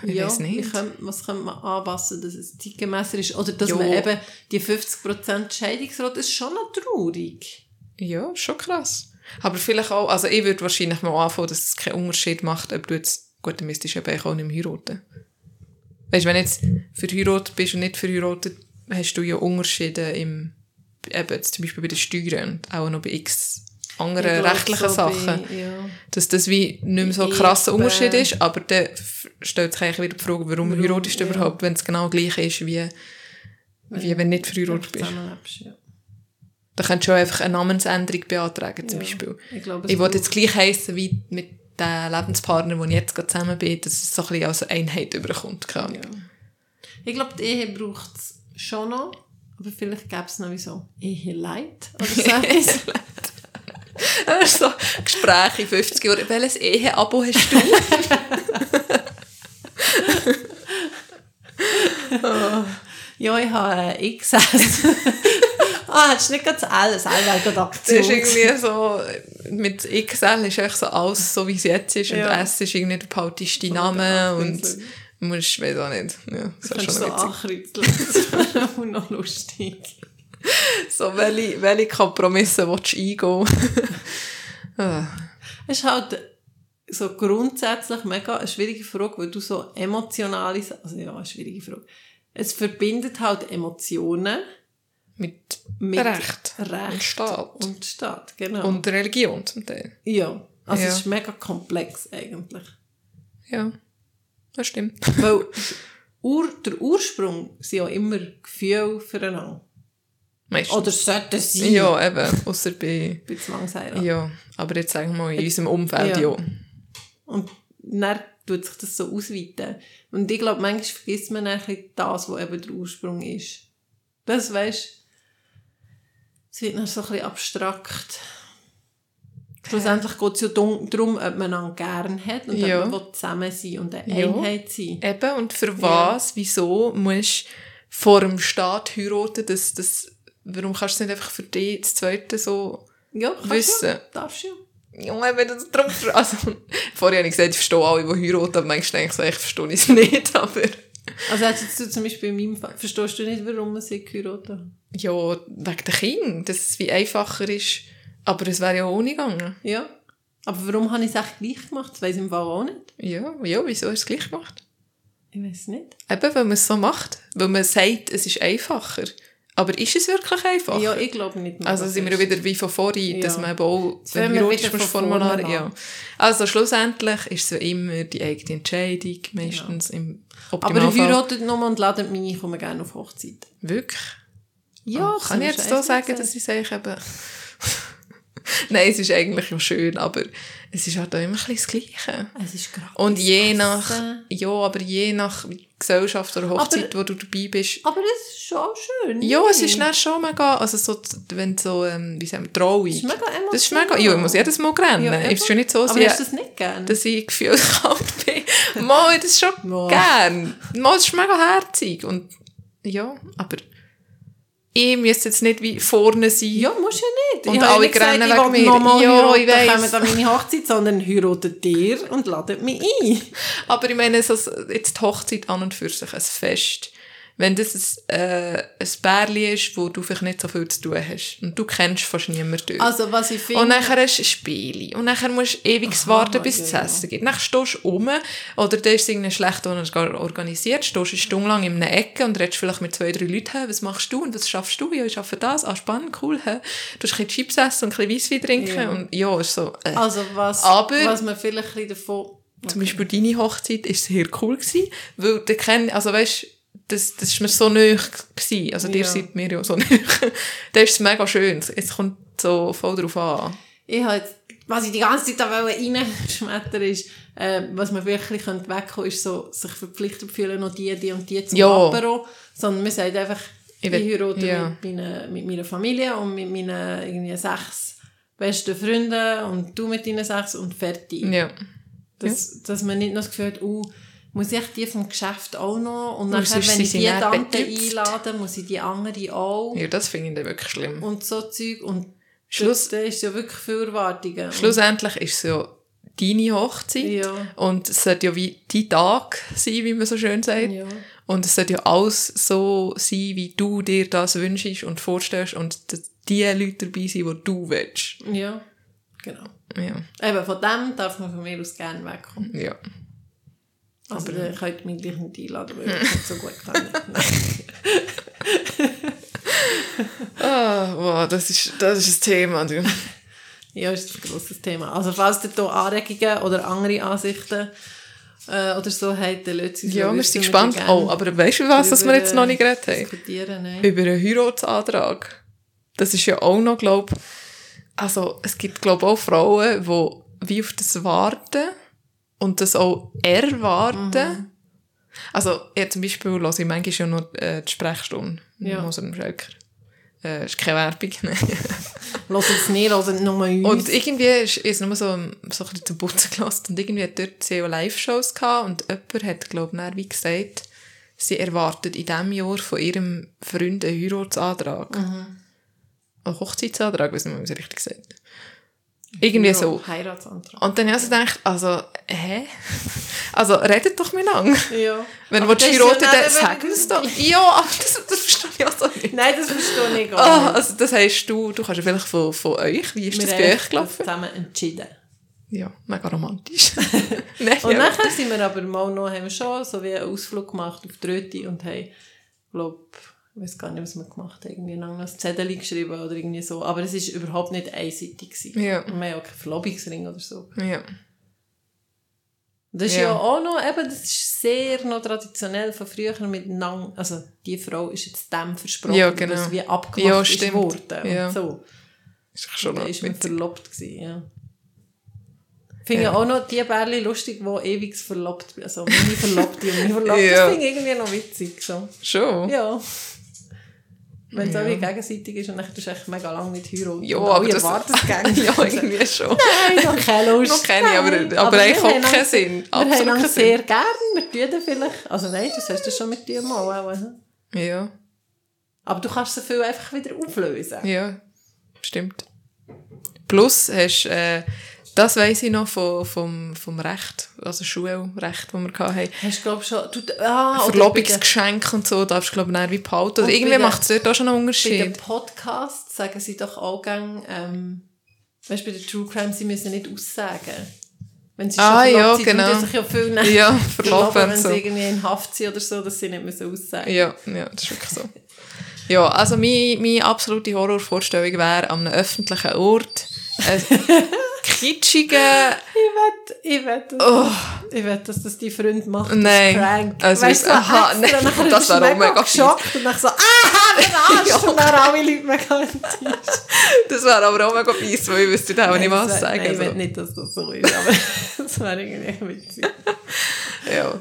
Speaker 1: ich
Speaker 2: ja,
Speaker 1: weiß nicht.
Speaker 2: könnte, was könnte man anpassen, dass es zeitgemässer ist? Oder dass
Speaker 1: Ja.
Speaker 2: man eben die 50% Scheidungsrate ist schon noch traurig.
Speaker 1: Ja, schon krass. Aber vielleicht auch, also ich würde wahrscheinlich mal anfangen, dass es keinen Unterschied macht, ob du jetzt, gut, dann müsstest du eben auch nicht mehr heiraten. Weißt du, wenn du jetzt verheiratet bist und nicht verheiratet, hast du ja Unterschiede im, eben jetzt zum Beispiel bei den Steuern und auch noch bei x anderen
Speaker 2: glaub,
Speaker 1: rechtlichen
Speaker 2: so
Speaker 1: Sachen.
Speaker 2: bei- ja.
Speaker 1: Dass das wie nicht mehr so ein krasser. Unterschied ist, aber dann stellt sich eigentlich wieder die Frage, warum,
Speaker 2: Warum,
Speaker 1: heiratest du
Speaker 2: ja.
Speaker 1: überhaupt, wenn es genau gleich ist, wie, wie wenn du nicht verheiratet bist.
Speaker 2: Ja.
Speaker 1: Da könntest du auch einfach eine Namensänderung beantragen, zum. Beispiel.
Speaker 2: Ich
Speaker 1: Ich wollte jetzt gleich heissen wie mit dem Lebenspartner, wo ich jetzt gerade zusammen bin, dass es so ein bisschen als Einheit überkommt.
Speaker 2: Ja. Ich glaube, die Ehe braucht es schon noch. Aber vielleicht gäbe es noch wie so Ehe-Leid oder *laughs* so. *laughs*
Speaker 1: so Gespräche in 50 Jahren. Welches Ehe-Abo hast du? *laughs*
Speaker 2: ja, ich habe äh, XS. *laughs* ah, hättest du nicht ganz alles, alle gerade
Speaker 1: Das
Speaker 2: Aktion.
Speaker 1: ist irgendwie so, mit XL ist echt so alles so, wie es jetzt ist. Und
Speaker 2: Ja.
Speaker 1: S ist irgendwie der behalteste Name. Und. Du musst, weiß auch nicht. Ja, das ist schon
Speaker 2: so
Speaker 1: witzig.
Speaker 2: ankreuzeln. Das wäre noch lustig. *laughs*
Speaker 1: So, welche, welche Kompromisse willst du eingehen? *laughs* ah.
Speaker 2: Es ist halt so grundsätzlich mega eine schwierige Frage, weil du so emotionale, Sa- also ja, eine schwierige Frage. Es verbindet halt Emotionen
Speaker 1: Mit,
Speaker 2: mit
Speaker 1: Recht.
Speaker 2: Recht
Speaker 1: Und Staat.
Speaker 2: und Staat, genau.
Speaker 1: Und Religion zum Teil.
Speaker 2: ja, also
Speaker 1: Ja.
Speaker 2: es ist mega komplex eigentlich.
Speaker 1: Ja, das stimmt.
Speaker 2: Weil Ur, der Ursprung sind ja immer Gefühle füreinander.
Speaker 1: Meistens.
Speaker 2: Oder sollten sie
Speaker 1: ja, eben. Außer bei... *laughs*
Speaker 2: bei Zwangsheirat.
Speaker 1: Ja, aber jetzt sagen wir mal in unserem Umfeld,
Speaker 2: Ja.
Speaker 1: ja.
Speaker 2: Und dann tut sich das so ausweiten. Und ich glaube, manchmal vergisst man dann ein bisschen das, was eben der Ursprung ist. Das weisst es wird dann so ein bisschen abstrakt. Schlussendlich geht es ja darum, ob man einander gern hat und
Speaker 1: Ja.
Speaker 2: ob man zusammen sein und eine
Speaker 1: Ja.
Speaker 2: Einheit sein.
Speaker 1: Eben, und für was, wieso musst du vor dem Staat heiraten, dass das... Warum kannst du es nicht einfach für dich das Zweite so
Speaker 2: Ja,
Speaker 1: wissen?
Speaker 2: Ja, darfst ja.
Speaker 1: Junge, wenn du das drum... Also, *laughs* vorher habe ich gesagt, ich verstehe alle, die heiraten, aber manchmal denke ich so, ich verstehe es nicht, *laughs* aber...
Speaker 2: Also jetzt du zum Beispiel in meinem Fall, verstehst du nicht, warum man sich geheiratet hat?
Speaker 1: Ja, wegen der Kinder, dass es wie einfacher ist. Aber es wäre ja ohne gegangen.
Speaker 2: Ja. Aber warum habe ich es echt gleich gemacht? Das weiss ich im Fall auch nicht.
Speaker 1: Ja, ja, wieso hast du es gleich gemacht?
Speaker 2: Ich weiß nicht.
Speaker 1: Eben, weil man es so macht. Weil man sagt, es ist einfacher. Aber ist es wirklich einfacher?
Speaker 2: Ja, ich glaube nicht. mehr,
Speaker 1: Also
Speaker 2: dass
Speaker 1: sind wir ja wieder wie von vorhin, dass
Speaker 2: Ja.
Speaker 1: man eben auch, musst
Speaker 2: von
Speaker 1: Formular, ja. Also schlussendlich ist es ja immer die eigene Entscheidung, meistens im
Speaker 2: Aber
Speaker 1: Optimalfall.
Speaker 2: ihr heiratet nur und ladet mich ich komme gerne auf Hochzeit.
Speaker 1: Wirklich?
Speaker 2: Ja,
Speaker 1: Ah, kann ich jetzt so sagen, dass ich sage eben... *laughs* Nein, es ist eigentlich ja schön, aber es ist halt auch immer ein bisschen das Gleiche.
Speaker 2: Es ist gratis.
Speaker 1: Und je nach, ja, aber je nach Gesellschaft oder Hochzeit, wo du dabei bist,
Speaker 2: Aber es ist schon schön.
Speaker 1: ja, es ist dann schon mega, also so, wenn so, ähm, wie sagen wir, Trauung.
Speaker 2: Das ist mega emotional.
Speaker 1: Das ist mega, ja, ich muss jedes Mal rennen.
Speaker 2: Ja,
Speaker 1: es ist schon nicht so,
Speaker 2: Aber hast du das nicht gern?
Speaker 1: dass ich gefühlskalt *laughs* bin. Mal, das ist schon gern. Mal, das ist mega herzig. Und, ja, aber ich müsste jetzt nicht wie vorne sein.
Speaker 2: ja, musst ja nicht.
Speaker 1: Und
Speaker 2: ich
Speaker 1: alle
Speaker 2: gesagt,
Speaker 1: rennen
Speaker 2: ich
Speaker 1: wegen mir.
Speaker 2: nochmal
Speaker 1: Ja,
Speaker 2: heiraten,
Speaker 1: ich weiss.
Speaker 2: kommt an meine Hochzeit, sondern heiratet dir und ladet mich ein. *laughs*
Speaker 1: Aber ich meine, so, jetzt die Hochzeit an und für sich, ein Fest. Wenn das ein, äh, ein Bärli ist, wo du vielleicht nicht so viel zu tun hast und du kennst fast niemanden.
Speaker 2: Also, was ich finde...
Speaker 1: und nachher hast du ein Spiel. Und nachher musst du ewig warten, bis es
Speaker 2: ja,
Speaker 1: essen gibt. Dann stehst du um, oder da ist irgendwie schlecht organisiert, stehst eine Stunde lang in einer Ecke und redest vielleicht mit zwei, drei Leuten, «Hä, was machst du und was schaffst du? Ja, ich arbeite das. Ah, spannend, cool. Hä? Du hast ein Chips essen und ein bisschen Weisswein trinken.
Speaker 2: Ja.
Speaker 1: Und ja, ist so, äh.
Speaker 2: Also, was,
Speaker 1: Aber-
Speaker 2: was man vielleicht ein bisschen davon...
Speaker 1: Zum Beispiel deine Hochzeit war sehr cool, gewesen, weil der kenn, also weißt, das, das ist mir so nahe gewesen. Also dir
Speaker 2: Ja.
Speaker 1: seid mir ja so *laughs* nahe. da ist mega schön. Es kommt so voll drauf an.
Speaker 2: Ich jetzt, was ich die ganze Zeit da reinschmettern ist, äh, was man wirklich könnte wegkommen ist so, sich verpflichtet fühlen, noch die, die und die zum
Speaker 1: Ja.
Speaker 2: Apero. Sondern man sagt einfach,
Speaker 1: Ich
Speaker 2: ich,
Speaker 1: will-
Speaker 2: heirate
Speaker 1: ja.
Speaker 2: mit, meiner, mit meiner Familie und mit meinen irgendwie sechs besten Freunden und du mit deinen sechs und fertig.
Speaker 1: Ja.
Speaker 2: Dass, dass man nicht noch das Gefühl hat, uh, muss ich die vom Geschäft auch noch? Und
Speaker 1: Weil
Speaker 2: nachher, wenn ich die Tante einlade, muss ich die andere auch.
Speaker 1: Ja, das finde ich dann wirklich schlimm.
Speaker 2: Und so Zeug. Und
Speaker 1: Schluss-
Speaker 2: da ist ja wirklich viel Erwartungen.
Speaker 1: Schlussendlich ist es ja deine Hochzeit.
Speaker 2: Ja.
Speaker 1: Und es sollte ja wie dein Tag sein, wie man so schön sagt.
Speaker 2: Ja.
Speaker 1: Und es sollte ja alles so sein, wie du dir das wünschst und vorstellst und die Leute dabei sind, die du willst.
Speaker 2: Ja, genau.
Speaker 1: Ja.
Speaker 2: Eben, von dem darf man von mir aus gerne wegkommen.
Speaker 1: Ja.
Speaker 2: Also, ihr könnt mich gleich nicht einladen, weil ich nicht so gut kann. Nein. *laughs*
Speaker 1: Ah, wow, das ist, das ist ein Thema. Du.
Speaker 2: Ja, ist ein grosses Thema. Also, falls ihr hier Anregungen oder andere Ansichten äh, oder so habt, dann lasst uns
Speaker 1: Ja, wir sind gespannt. Oh, aber weißt du, was das wir jetzt noch nicht geredet haben?
Speaker 2: Diskutieren, nein.
Speaker 1: Über einen Heiratsantrag. Das ist ja auch noch, glaube also es gibt, glaube auch Frauen, die wie auf das warten und das auch erwarten. Also, ich zum Beispiel höre ich manchmal ja noch äh, die Sprechstunde
Speaker 2: Ja.
Speaker 1: unserem Schelker. Äh, ist keine Werbung. *laughs*
Speaker 2: Hört es nicht, hört nur uns.
Speaker 1: Und irgendwie ist ist nur so, so ein bisschen zum Putzen gelassen und irgendwie hat dort auch Live-Shows gehabt und jemand hat, glaube ich, wie gesagt, sie erwartet in diesem Jahr von ihrem Freund einen Heiratsantrag. Einen Hochzeitsantrag, weiß nicht mehr, wie es richtig gesagt Irgendwie so.
Speaker 2: Heiratsantrag.
Speaker 1: Und dann habe ich also gedacht, also, hä? *laughs* Also, redet doch miteinander.
Speaker 2: Ja.
Speaker 1: Wenn
Speaker 2: Aber
Speaker 1: du
Speaker 2: das
Speaker 1: heiraten
Speaker 2: ja
Speaker 1: dann
Speaker 2: nicht,
Speaker 1: sag
Speaker 2: wenn-
Speaker 1: es doch. Ja, aber das, das verstehe ich auch so nicht.
Speaker 2: Nein, das verstehe ich gar nicht.
Speaker 1: also das heisst, du, du kannst ja vielleicht von, von euch, wie ist das
Speaker 2: Wir
Speaker 1: bei
Speaker 2: haben
Speaker 1: euch
Speaker 2: das
Speaker 1: gelaufen?
Speaker 2: zusammen entschieden.
Speaker 1: Ja, mega romantisch. *laughs* Nein,
Speaker 2: Und
Speaker 1: ja.
Speaker 2: nachher sind wir aber mal noch, haben wir schon so wie einen Ausflug gemacht auf die Röti und haben, glaub, ich weiß gar nicht, was wir gemacht haben, irgendwie noch ein Zettel geschrieben oder irgendwie so. Aber es war überhaupt nicht einseitig. Gewesen.
Speaker 1: Ja.
Speaker 2: Und wir haben auch keinen Verlobungsring oder so.
Speaker 1: ja.
Speaker 2: Das ist
Speaker 1: Ja.
Speaker 2: ja. auch noch, eben, das ist sehr noch traditionell von früher miteinander, also die Frau ist jetzt dem versprochen,
Speaker 1: Ja, genau.
Speaker 2: dass wie abgemacht
Speaker 1: Ja,
Speaker 2: ist worden.
Speaker 1: Ja.
Speaker 2: So.
Speaker 1: Ist schon
Speaker 2: Da
Speaker 1: noch
Speaker 2: ist man verlobt gewesen, ja. Finde
Speaker 1: Ja.
Speaker 2: ich auch noch die Bärli lustig, die ewig verlobt Also meine Verlobte und meine *laughs* Verlobte.
Speaker 1: Ja.
Speaker 2: Das finde ich irgendwie noch witzig. So.
Speaker 1: Schon?
Speaker 2: Ja. Wenn es
Speaker 1: Ja.
Speaker 2: auch wie gegenseitig ist und dann tust du echt mega lange nicht heiraten.
Speaker 1: Ja,
Speaker 2: und
Speaker 1: aber das... *laughs*
Speaker 2: gerne.
Speaker 1: ja, irgendwie schon.
Speaker 2: Nein, noch *laughs* keine Lust.
Speaker 1: Noch keine, aber-
Speaker 2: Nein.
Speaker 1: aber eigentlich auch keinen Sinn.
Speaker 2: Wir
Speaker 1: Absolut
Speaker 2: haben uns sehr gern. Wir tun dann vielleicht... Also nein, das hast du schon mit dir mal. Auch?
Speaker 1: Ja,
Speaker 2: aber du kannst so viel einfach wieder auflösen.
Speaker 1: ja, stimmt. Plus hast äh, das weiss ich noch vom, vom, vom Recht, also Schulrecht, das wir hatten.
Speaker 2: Hast du, glaube schon... Du, ah,
Speaker 1: Verlobungsgeschenke und so, darfst du glaube ich wie behalten.
Speaker 2: Und
Speaker 1: irgendwie macht es dort auch schon einen
Speaker 2: Bei den
Speaker 1: Unterschied.
Speaker 2: Podcasts sagen sie doch auch gerne, ähm, weißt du, bei den True Crime, sie müssen nicht aussagen. Wenn sie
Speaker 1: Ah,
Speaker 2: schon
Speaker 1: ja,
Speaker 2: verlobt sind,
Speaker 1: genau.
Speaker 2: sich ja viel näher
Speaker 1: Ja,
Speaker 2: verloben, wenn
Speaker 1: so.
Speaker 2: sie irgendwie in Haft sind oder so, dass sie nicht müssen aussagen
Speaker 1: Ja, ja, das ist wirklich so. Ja, also meine, meine absolute Horrorvorstellung wäre an einem öffentlichen Ort ein *laughs* kitschiger,
Speaker 2: Ich wette, ich wette,
Speaker 1: Oh.
Speaker 2: ich wette, dass das die Freund macht.
Speaker 1: Nein.
Speaker 2: Prank.
Speaker 1: Also,
Speaker 2: weißt du, so
Speaker 1: aha,
Speaker 2: extra,
Speaker 1: nein, *laughs*
Speaker 2: nachher
Speaker 1: das auch mega fies.
Speaker 2: geschockt und dann so, ah, der *laughs* Arsch! Und dann alle Leute mega enttäuscht.
Speaker 1: das wäre aber auch mega fies, weil ich wüsste dann auch nicht was sagen.
Speaker 2: Nein, ich will nicht, dass das so ist, aber *laughs* das wäre irgendwie witzig.
Speaker 1: Ja.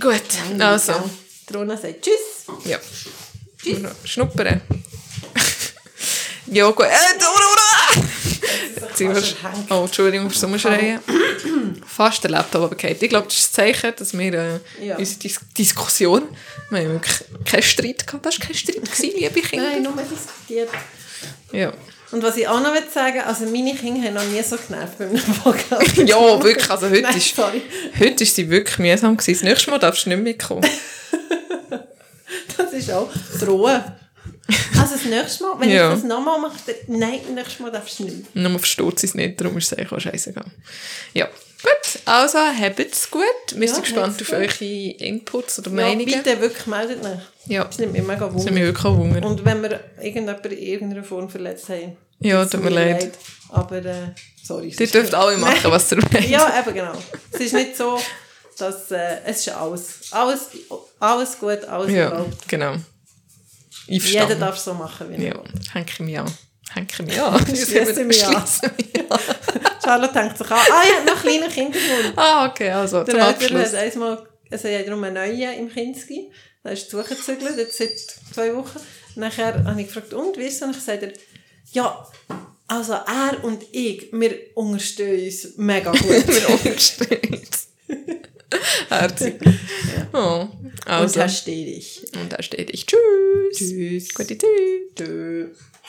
Speaker 1: Gut, also,
Speaker 2: Die Rona sagt Tschüss.
Speaker 1: ja. Schnuppern. ja, gut. Äh, Wir- Oh, Entschuldigung fürs Umschreien. Fast der Laptop runtergefallen. Ich glaube, das ist ein Zeichen, dass wir äh,
Speaker 2: Ja.
Speaker 1: unsere Dis Diskussion, wir haben wirklich keinen Streit gehabt. Das war kein Streit, gewesen, liebe Kinder.
Speaker 2: Nein, nur diskutiert.
Speaker 1: Ja.
Speaker 2: Und was ich auch noch sagen also meine Kinder haben noch nie so genervt bei einem Podcast. *laughs*
Speaker 1: ja, wirklich. Also heute, *laughs*
Speaker 2: Nein,
Speaker 1: ist,
Speaker 2: sorry.
Speaker 1: heute ist sie wirklich mühsam gewesen. Das nächste Mal darfst du nicht mitkommen. *laughs*
Speaker 2: Das ist auch drohen. Also das nächste Mal, wenn
Speaker 1: Ja.
Speaker 2: ich das nochmal mache, dann, nein, das nächste Mal darfst du nicht.
Speaker 1: Nur versteht sie es nicht, darum ist es eigentlich auch scheißegal. Ja, gut. Also, habt's gut. Wir sind
Speaker 2: Ja,
Speaker 1: gespannt
Speaker 2: habt's
Speaker 1: auf
Speaker 2: gut.
Speaker 1: eure Inputs oder
Speaker 2: Ja,
Speaker 1: Meinungen.
Speaker 2: bitte wirklich meldet euch.
Speaker 1: Ja,
Speaker 2: Das nimmt mir mega
Speaker 1: sind
Speaker 2: Wunder.
Speaker 1: wir wirklich auch Hunger.
Speaker 2: Und wenn wir irgendjemanden in irgendeiner Form verletzt haben,
Speaker 1: Ja, tut mir leid.
Speaker 2: Aber, äh, sorry. es
Speaker 1: Ihr
Speaker 2: ist-
Speaker 1: dürft alle machen, was ihr wollt. *laughs*
Speaker 2: Ja, eben genau. Es ist nicht so, dass äh, es ist alles, alles, alles gut, alles
Speaker 1: Ja,
Speaker 2: erlaubt.
Speaker 1: genau.
Speaker 2: Jeder darf so machen, wie er
Speaker 1: Ja,
Speaker 2: will.
Speaker 1: ich mich an. Ich *laughs* mich an.
Speaker 2: Schließe mich an. *laughs* Charlotte denkt sich an, ah, ich habe noch kleine Kindermund.
Speaker 1: Ah, okay, also,
Speaker 2: Der
Speaker 1: zum Abschluss.
Speaker 2: hat einmal, also er hat darum einen neuen im Kinski, da ist zugezügelt, jetzt seit zwei Wochen. Nachher habe ich gefragt, und, wie ist es? Und dann sagt er, ja, also er und ich, wir unterstehen uns mega gut. *laughs*
Speaker 1: Wir unterstehen. *laughs* Herzig. Oh,
Speaker 2: Und
Speaker 1: also.
Speaker 2: da stehe ich.
Speaker 1: Und da steht ich. Tschüss.
Speaker 2: Tschüss.
Speaker 1: Gute Zeit.
Speaker 2: Tschüss.